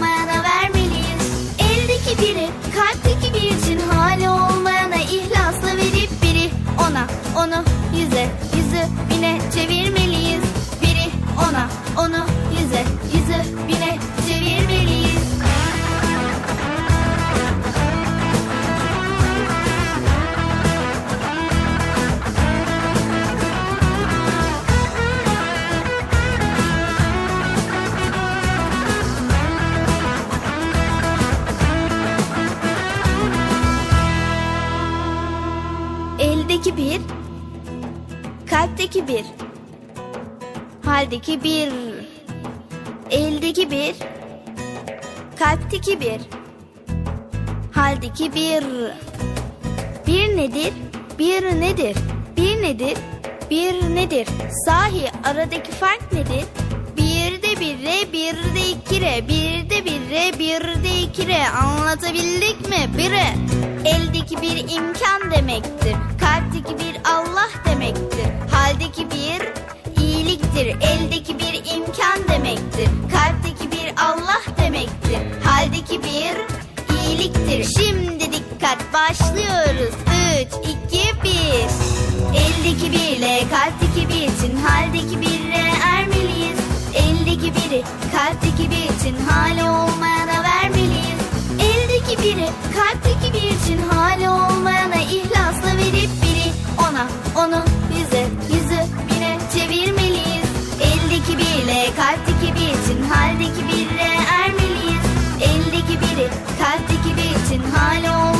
onu yüze yüzü bine çevirmeliyiz. Biri ona onu kalpteki bir, haldeki bir, eldeki bir, kalpteki bir, haldeki bir. Bir nedir? Bir nedir? Bir nedir? Bir nedir? Sahi aradaki fark nedir? Bir de bir re, bir de iki re, bir de bir re, bir de iki re. Anlatabildik mi? Bire. Eldeki bir imkan demektir. Kalpteki bir Allah demektir. Haldeki bir iyiliktir. Eldeki bir imkan demektir. Kalpteki bir Allah demektir. Haldeki bir iyiliktir. Şimdi dikkat başlıyoruz. 3, 2, 1. Eldeki birle kalpteki bir için haldeki birle ermeliyiz. Eldeki biri kalpteki bir için hali olmayana vermeliyiz. Eldeki biri kalpteki bir için hali olmayana onu yüze yüzü bine çevirmeliyiz. Eldeki biriyle kalpteki bir için haldeki birle ermeliyiz. Eldeki biri kalpteki bir için hali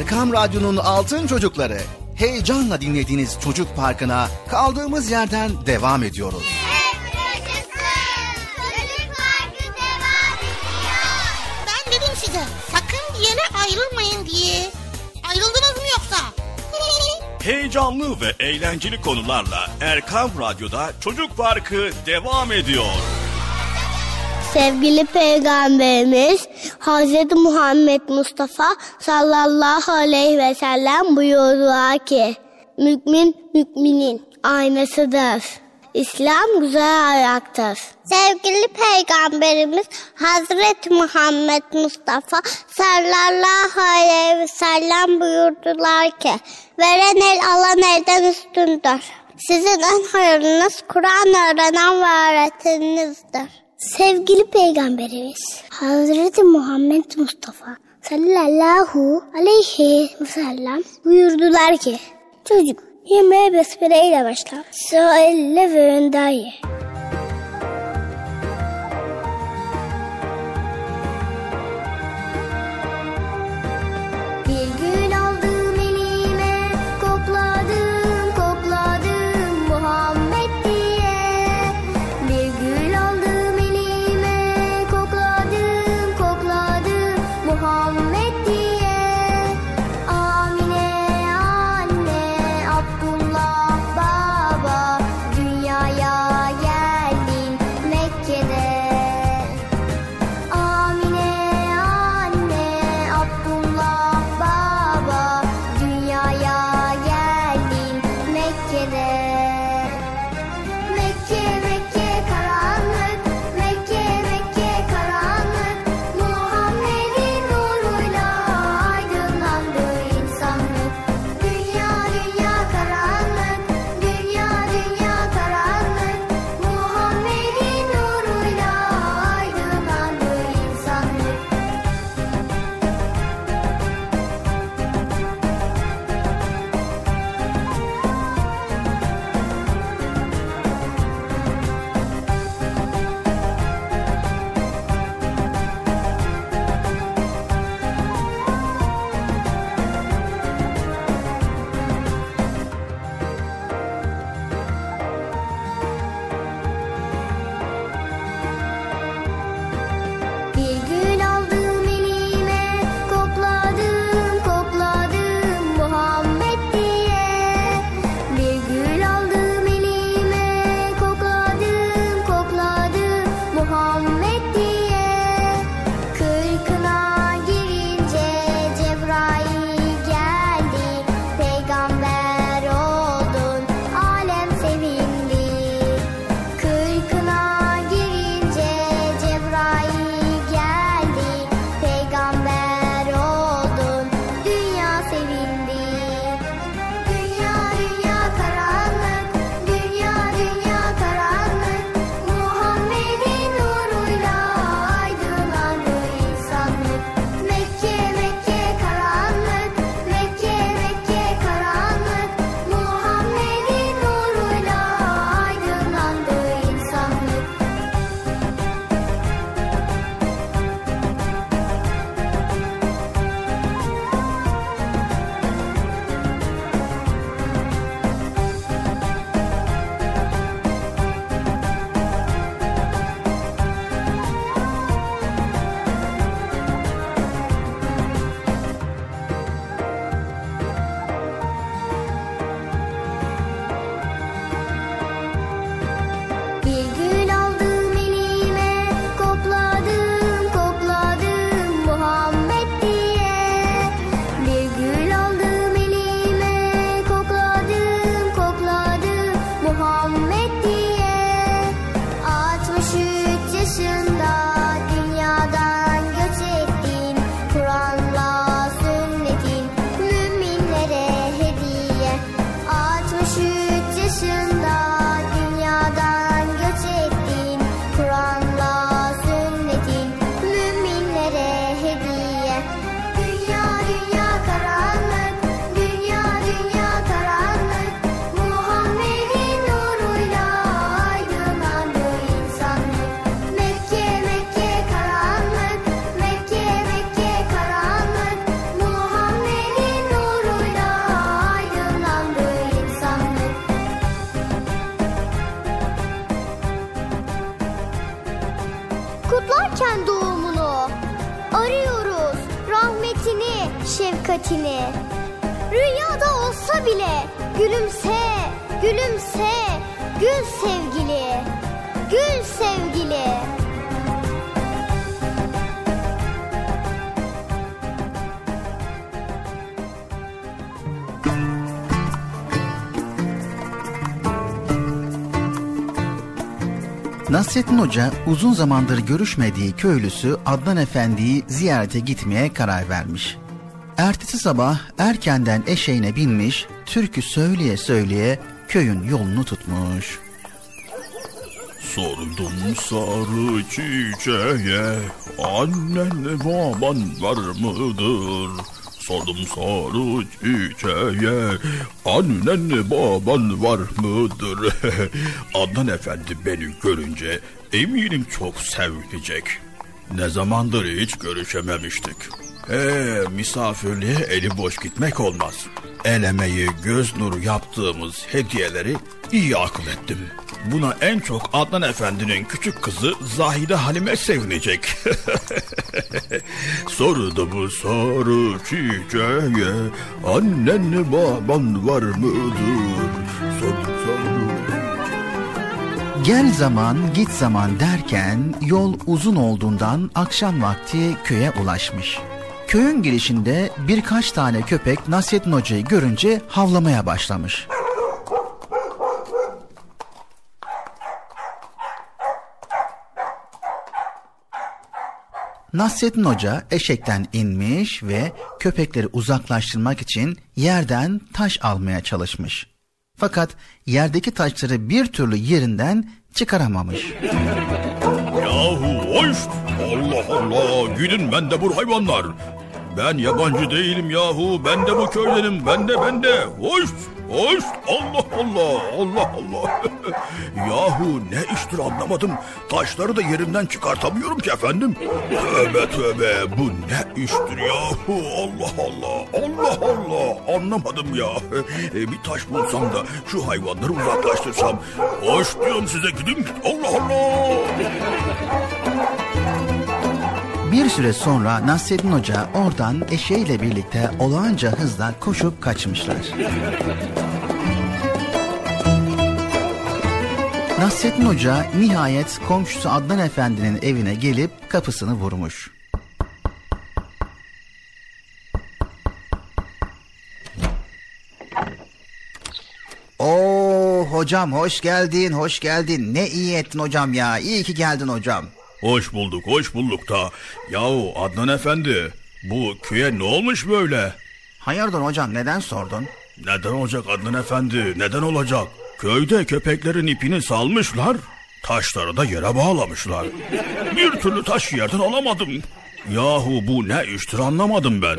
Erkam Radyo'nun Altın Çocukları. Heyecanla dinlediğiniz Çocuk Parkı'na kaldığımız yerden devam ediyoruz. Ben dedim size sakın bir yere ayrılmayın diye. Ayrıldınız mı yoksa? Heyecanlı ve eğlenceli konularla Erkam Radyo'da Çocuk Parkı devam ediyor. Sevgili Peygamberimiz Hz. Muhammed Mustafa sallallahu aleyhi ve sellem buyurdular ki Mümin müminin aynasıdır. İslam güzel ayaktır. Sevgili Peygamberimiz Hazreti Muhammed Mustafa sallallahu aleyhi ve sellem buyurdular ki Veren el alan elden üstündür. Sizin en hayırlınız Kur'an öğrenen ve öğreteninizdir. Sevgili Peygamberimiz Hazreti Muhammed Mustafa sallallahu aleyhi ve sellem buyurdular ki Çocuk yemeğe besmele ile başla. Elle ve önden ye. Nasrettin Hoca uzun zamandır görüşmediği köylüsü Adnan Efendi'yi ziyarete gitmeye karar vermiş. Ertesi sabah erkenden eşeğine binmiş, türkü söyleye söyleye köyün yolunu tutmuş. Sordum sarı çiçeğe Annen baban var mıdır? Sordum sarı çiçeğe Annen baban var mıdır? Adnan Efendi beni görünce eminim çok sevinecek. Ne zamandır hiç görüşememiştik. Ee, misafirliğe eli boş gitmek olmaz. El emeği, göz nuru yaptığımız hediyeleri iyi akıl ettim. Buna en çok Adnan Efendi'nin küçük kızı Zahide Halime sevinecek. Sordu bu soru çiçeğe Annen baban var mıdır? Sordu soru Gel zaman git zaman derken yol uzun olduğundan akşam vakti köye ulaşmış. Köyün girişinde birkaç tane köpek Nasrettin Hoca'yı görünce havlamaya başlamış. Nasrettin Hoca eşekten inmiş ve köpekleri uzaklaştırmak için yerden taş almaya çalışmış. Fakat yerdeki taşları bir türlü yerinden çıkaramamış. Yahu hoş! Allah Allah! Gidin ben de bu hayvanlar. Ben yabancı değilim yahu. Ben de bu köydenim. Ben de ben de. Hoş! Hoş! Allah Allah! Allah Allah! yahu ne iştir anlamadım. Taşları da yerimden çıkartamıyorum ki efendim. Tövbe tövbe bu ne iştir yahu? Allah Allah! Allah Allah! Anlamadım ya. E, bir taş bulsam da şu hayvanları uzaklaştırsam. Hoş diyorum size gidin. Allah Allah! Bir süre sonra Nasreddin Hoca oradan eşeğiyle birlikte olağanca hızla koşup kaçmışlar. Nasreddin Hoca nihayet komşusu Adnan Efendi'nin evine gelip kapısını vurmuş. Oo hocam hoş geldin, hoş geldin. Ne iyi ettin hocam ya. İyi ki geldin hocam. Hoş bulduk, hoş bulduk da. Yahu Adnan Efendi, bu köye ne olmuş böyle? Hayırdır hocam neden sordun? Neden olacak Adnan Efendi, neden olacak? Köyde köpeklerin ipini salmışlar, taşları da yere bağlamışlar. Bir türlü taş yerden alamadım. Yahu bu ne iştir anlamadım ben.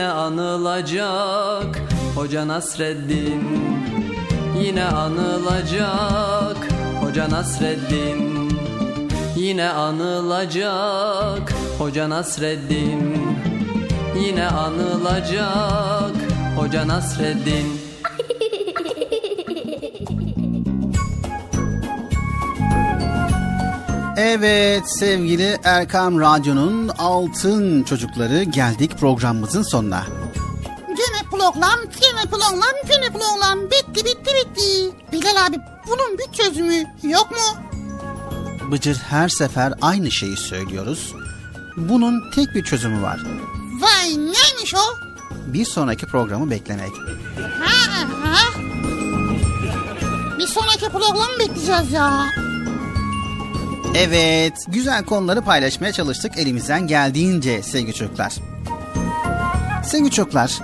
Yine anılacak. Hoca Nasreddin Yine anılacak. Hoca Nasreddin Yine anılacak. Hoca Nasreddin Yine anılacak. Hoca Nasreddin Evet sevgili Erkam Radyo'nun altın çocukları geldik programımızın sonuna. Gene program, gene program, gene program. Bitti, bitti, bitti. Bilal abi bunun bir çözümü yok mu? Bıcır her sefer aynı şeyi söylüyoruz. Bunun tek bir çözümü var. Vay neymiş o? Bir sonraki programı beklemek. Ha, ha. Bir sonraki programı bekleyeceğiz ya. Evet, güzel konuları paylaşmaya çalıştık elimizden geldiğince sevgili çocuklar. Sevgili çocuklar,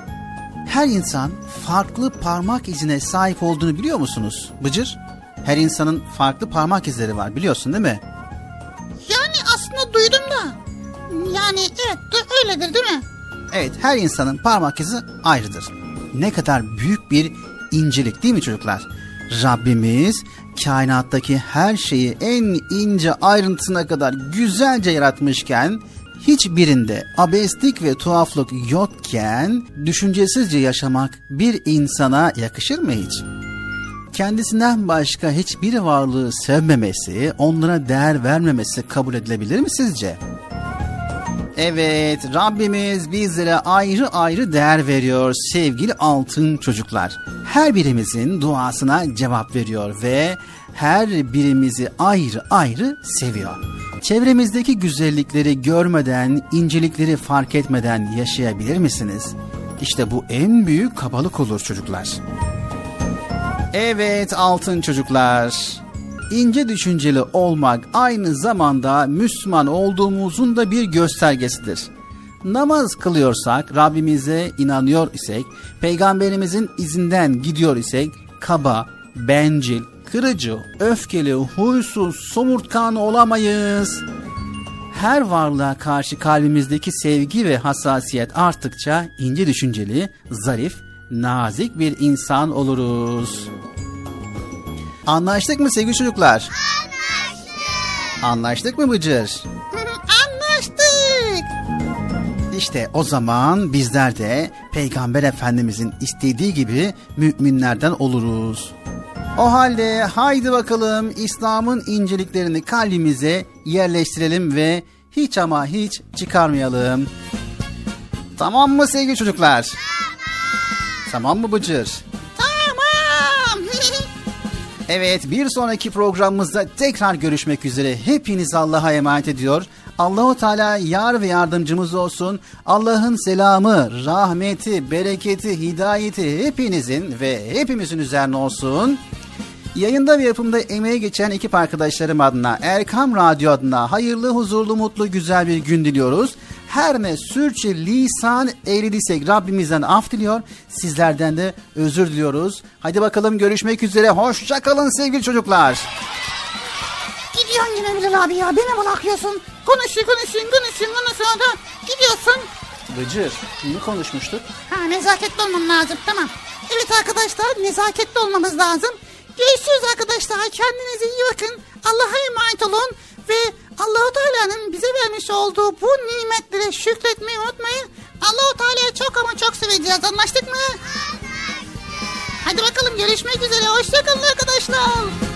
her insan farklı parmak izine sahip olduğunu biliyor musunuz Bıcır? Her insanın farklı parmak izleri var biliyorsun değil mi? Yani aslında duydum da. Yani evet öyledir değil mi? Evet, her insanın parmak izi ayrıdır. Ne kadar büyük bir incelik değil mi çocuklar? Rabbimiz kainattaki her şeyi en ince ayrıntısına kadar güzelce yaratmışken hiçbirinde abeslik ve tuhaflık yokken düşüncesizce yaşamak bir insana yakışır mı hiç? Kendisinden başka hiçbir varlığı sevmemesi, onlara değer vermemesi kabul edilebilir mi sizce? Evet, Rabbimiz bizlere ayrı ayrı değer veriyor sevgili altın çocuklar. Her birimizin duasına cevap veriyor ve her birimizi ayrı ayrı seviyor. Çevremizdeki güzellikleri görmeden, incelikleri fark etmeden yaşayabilir misiniz? İşte bu en büyük kabalık olur çocuklar. Evet altın çocuklar. İnce düşünceli olmak aynı zamanda Müslüman olduğumuzun da bir göstergesidir. Namaz kılıyorsak, Rabbimize inanıyor isek, peygamberimizin izinden gidiyor isek, kaba, bencil, kırıcı, öfkeli, huysuz, somurtkan olamayız. her varlığa karşı kalbimizdeki sevgi ve hassasiyet arttıkça ince düşünceli, zarif, nazik bir insan oluruz. Anlaştık mı sevgili çocuklar? Anlaştık. Anlaştık mı Bıcır? Anlaştık. İşte o zaman bizler de Peygamber Efendimizin istediği gibi müminlerden oluruz. O halde haydi bakalım İslam'ın inceliklerini kalbimize yerleştirelim ve hiç ama hiç çıkarmayalım. Tamam mı sevgili çocuklar? Tamam. Tamam mı Bıcır? Evet bir sonraki programımızda tekrar görüşmek üzere. Hepiniz Allah'a emanet ediyor. Allahu Teala yar ve yardımcımız olsun. Allah'ın selamı, rahmeti, bereketi, hidayeti hepinizin ve hepimizin üzerine olsun. Yayında ve yapımda emeğe geçen ekip arkadaşlarım adına, Erkam Radyo adına hayırlı, huzurlu, mutlu, güzel bir gün diliyoruz. Her ne sürçü lisan eğriliysek Rabbimizden af diliyor. Sizlerden de özür diliyoruz. Hadi bakalım görüşmek üzere. Hoşça kalın sevgili çocuklar. Gidiyorsun yine Bilal abi ya. Beni bırakıyorsun. Konuşuyor konuşuyor konuşuyor konuşuyor da gidiyorsun. Bıcır, ne konuşmuştuk? Ha nezaketli olmam lazım tamam. Evet arkadaşlar nezaketli olmamız lazım. Görüşürüz arkadaşlar. Kendinize iyi bakın. Allah'a emanet olun. Ve Allahu Teala'nın bize vermiş olduğu bu nimetlere şükretmeyi unutmayın. Allahu Teala'yı çok ama çok seveceğiz. Anlaştık mı? Hadi bakalım görüşmek üzere. Hoşçakalın arkadaşlar.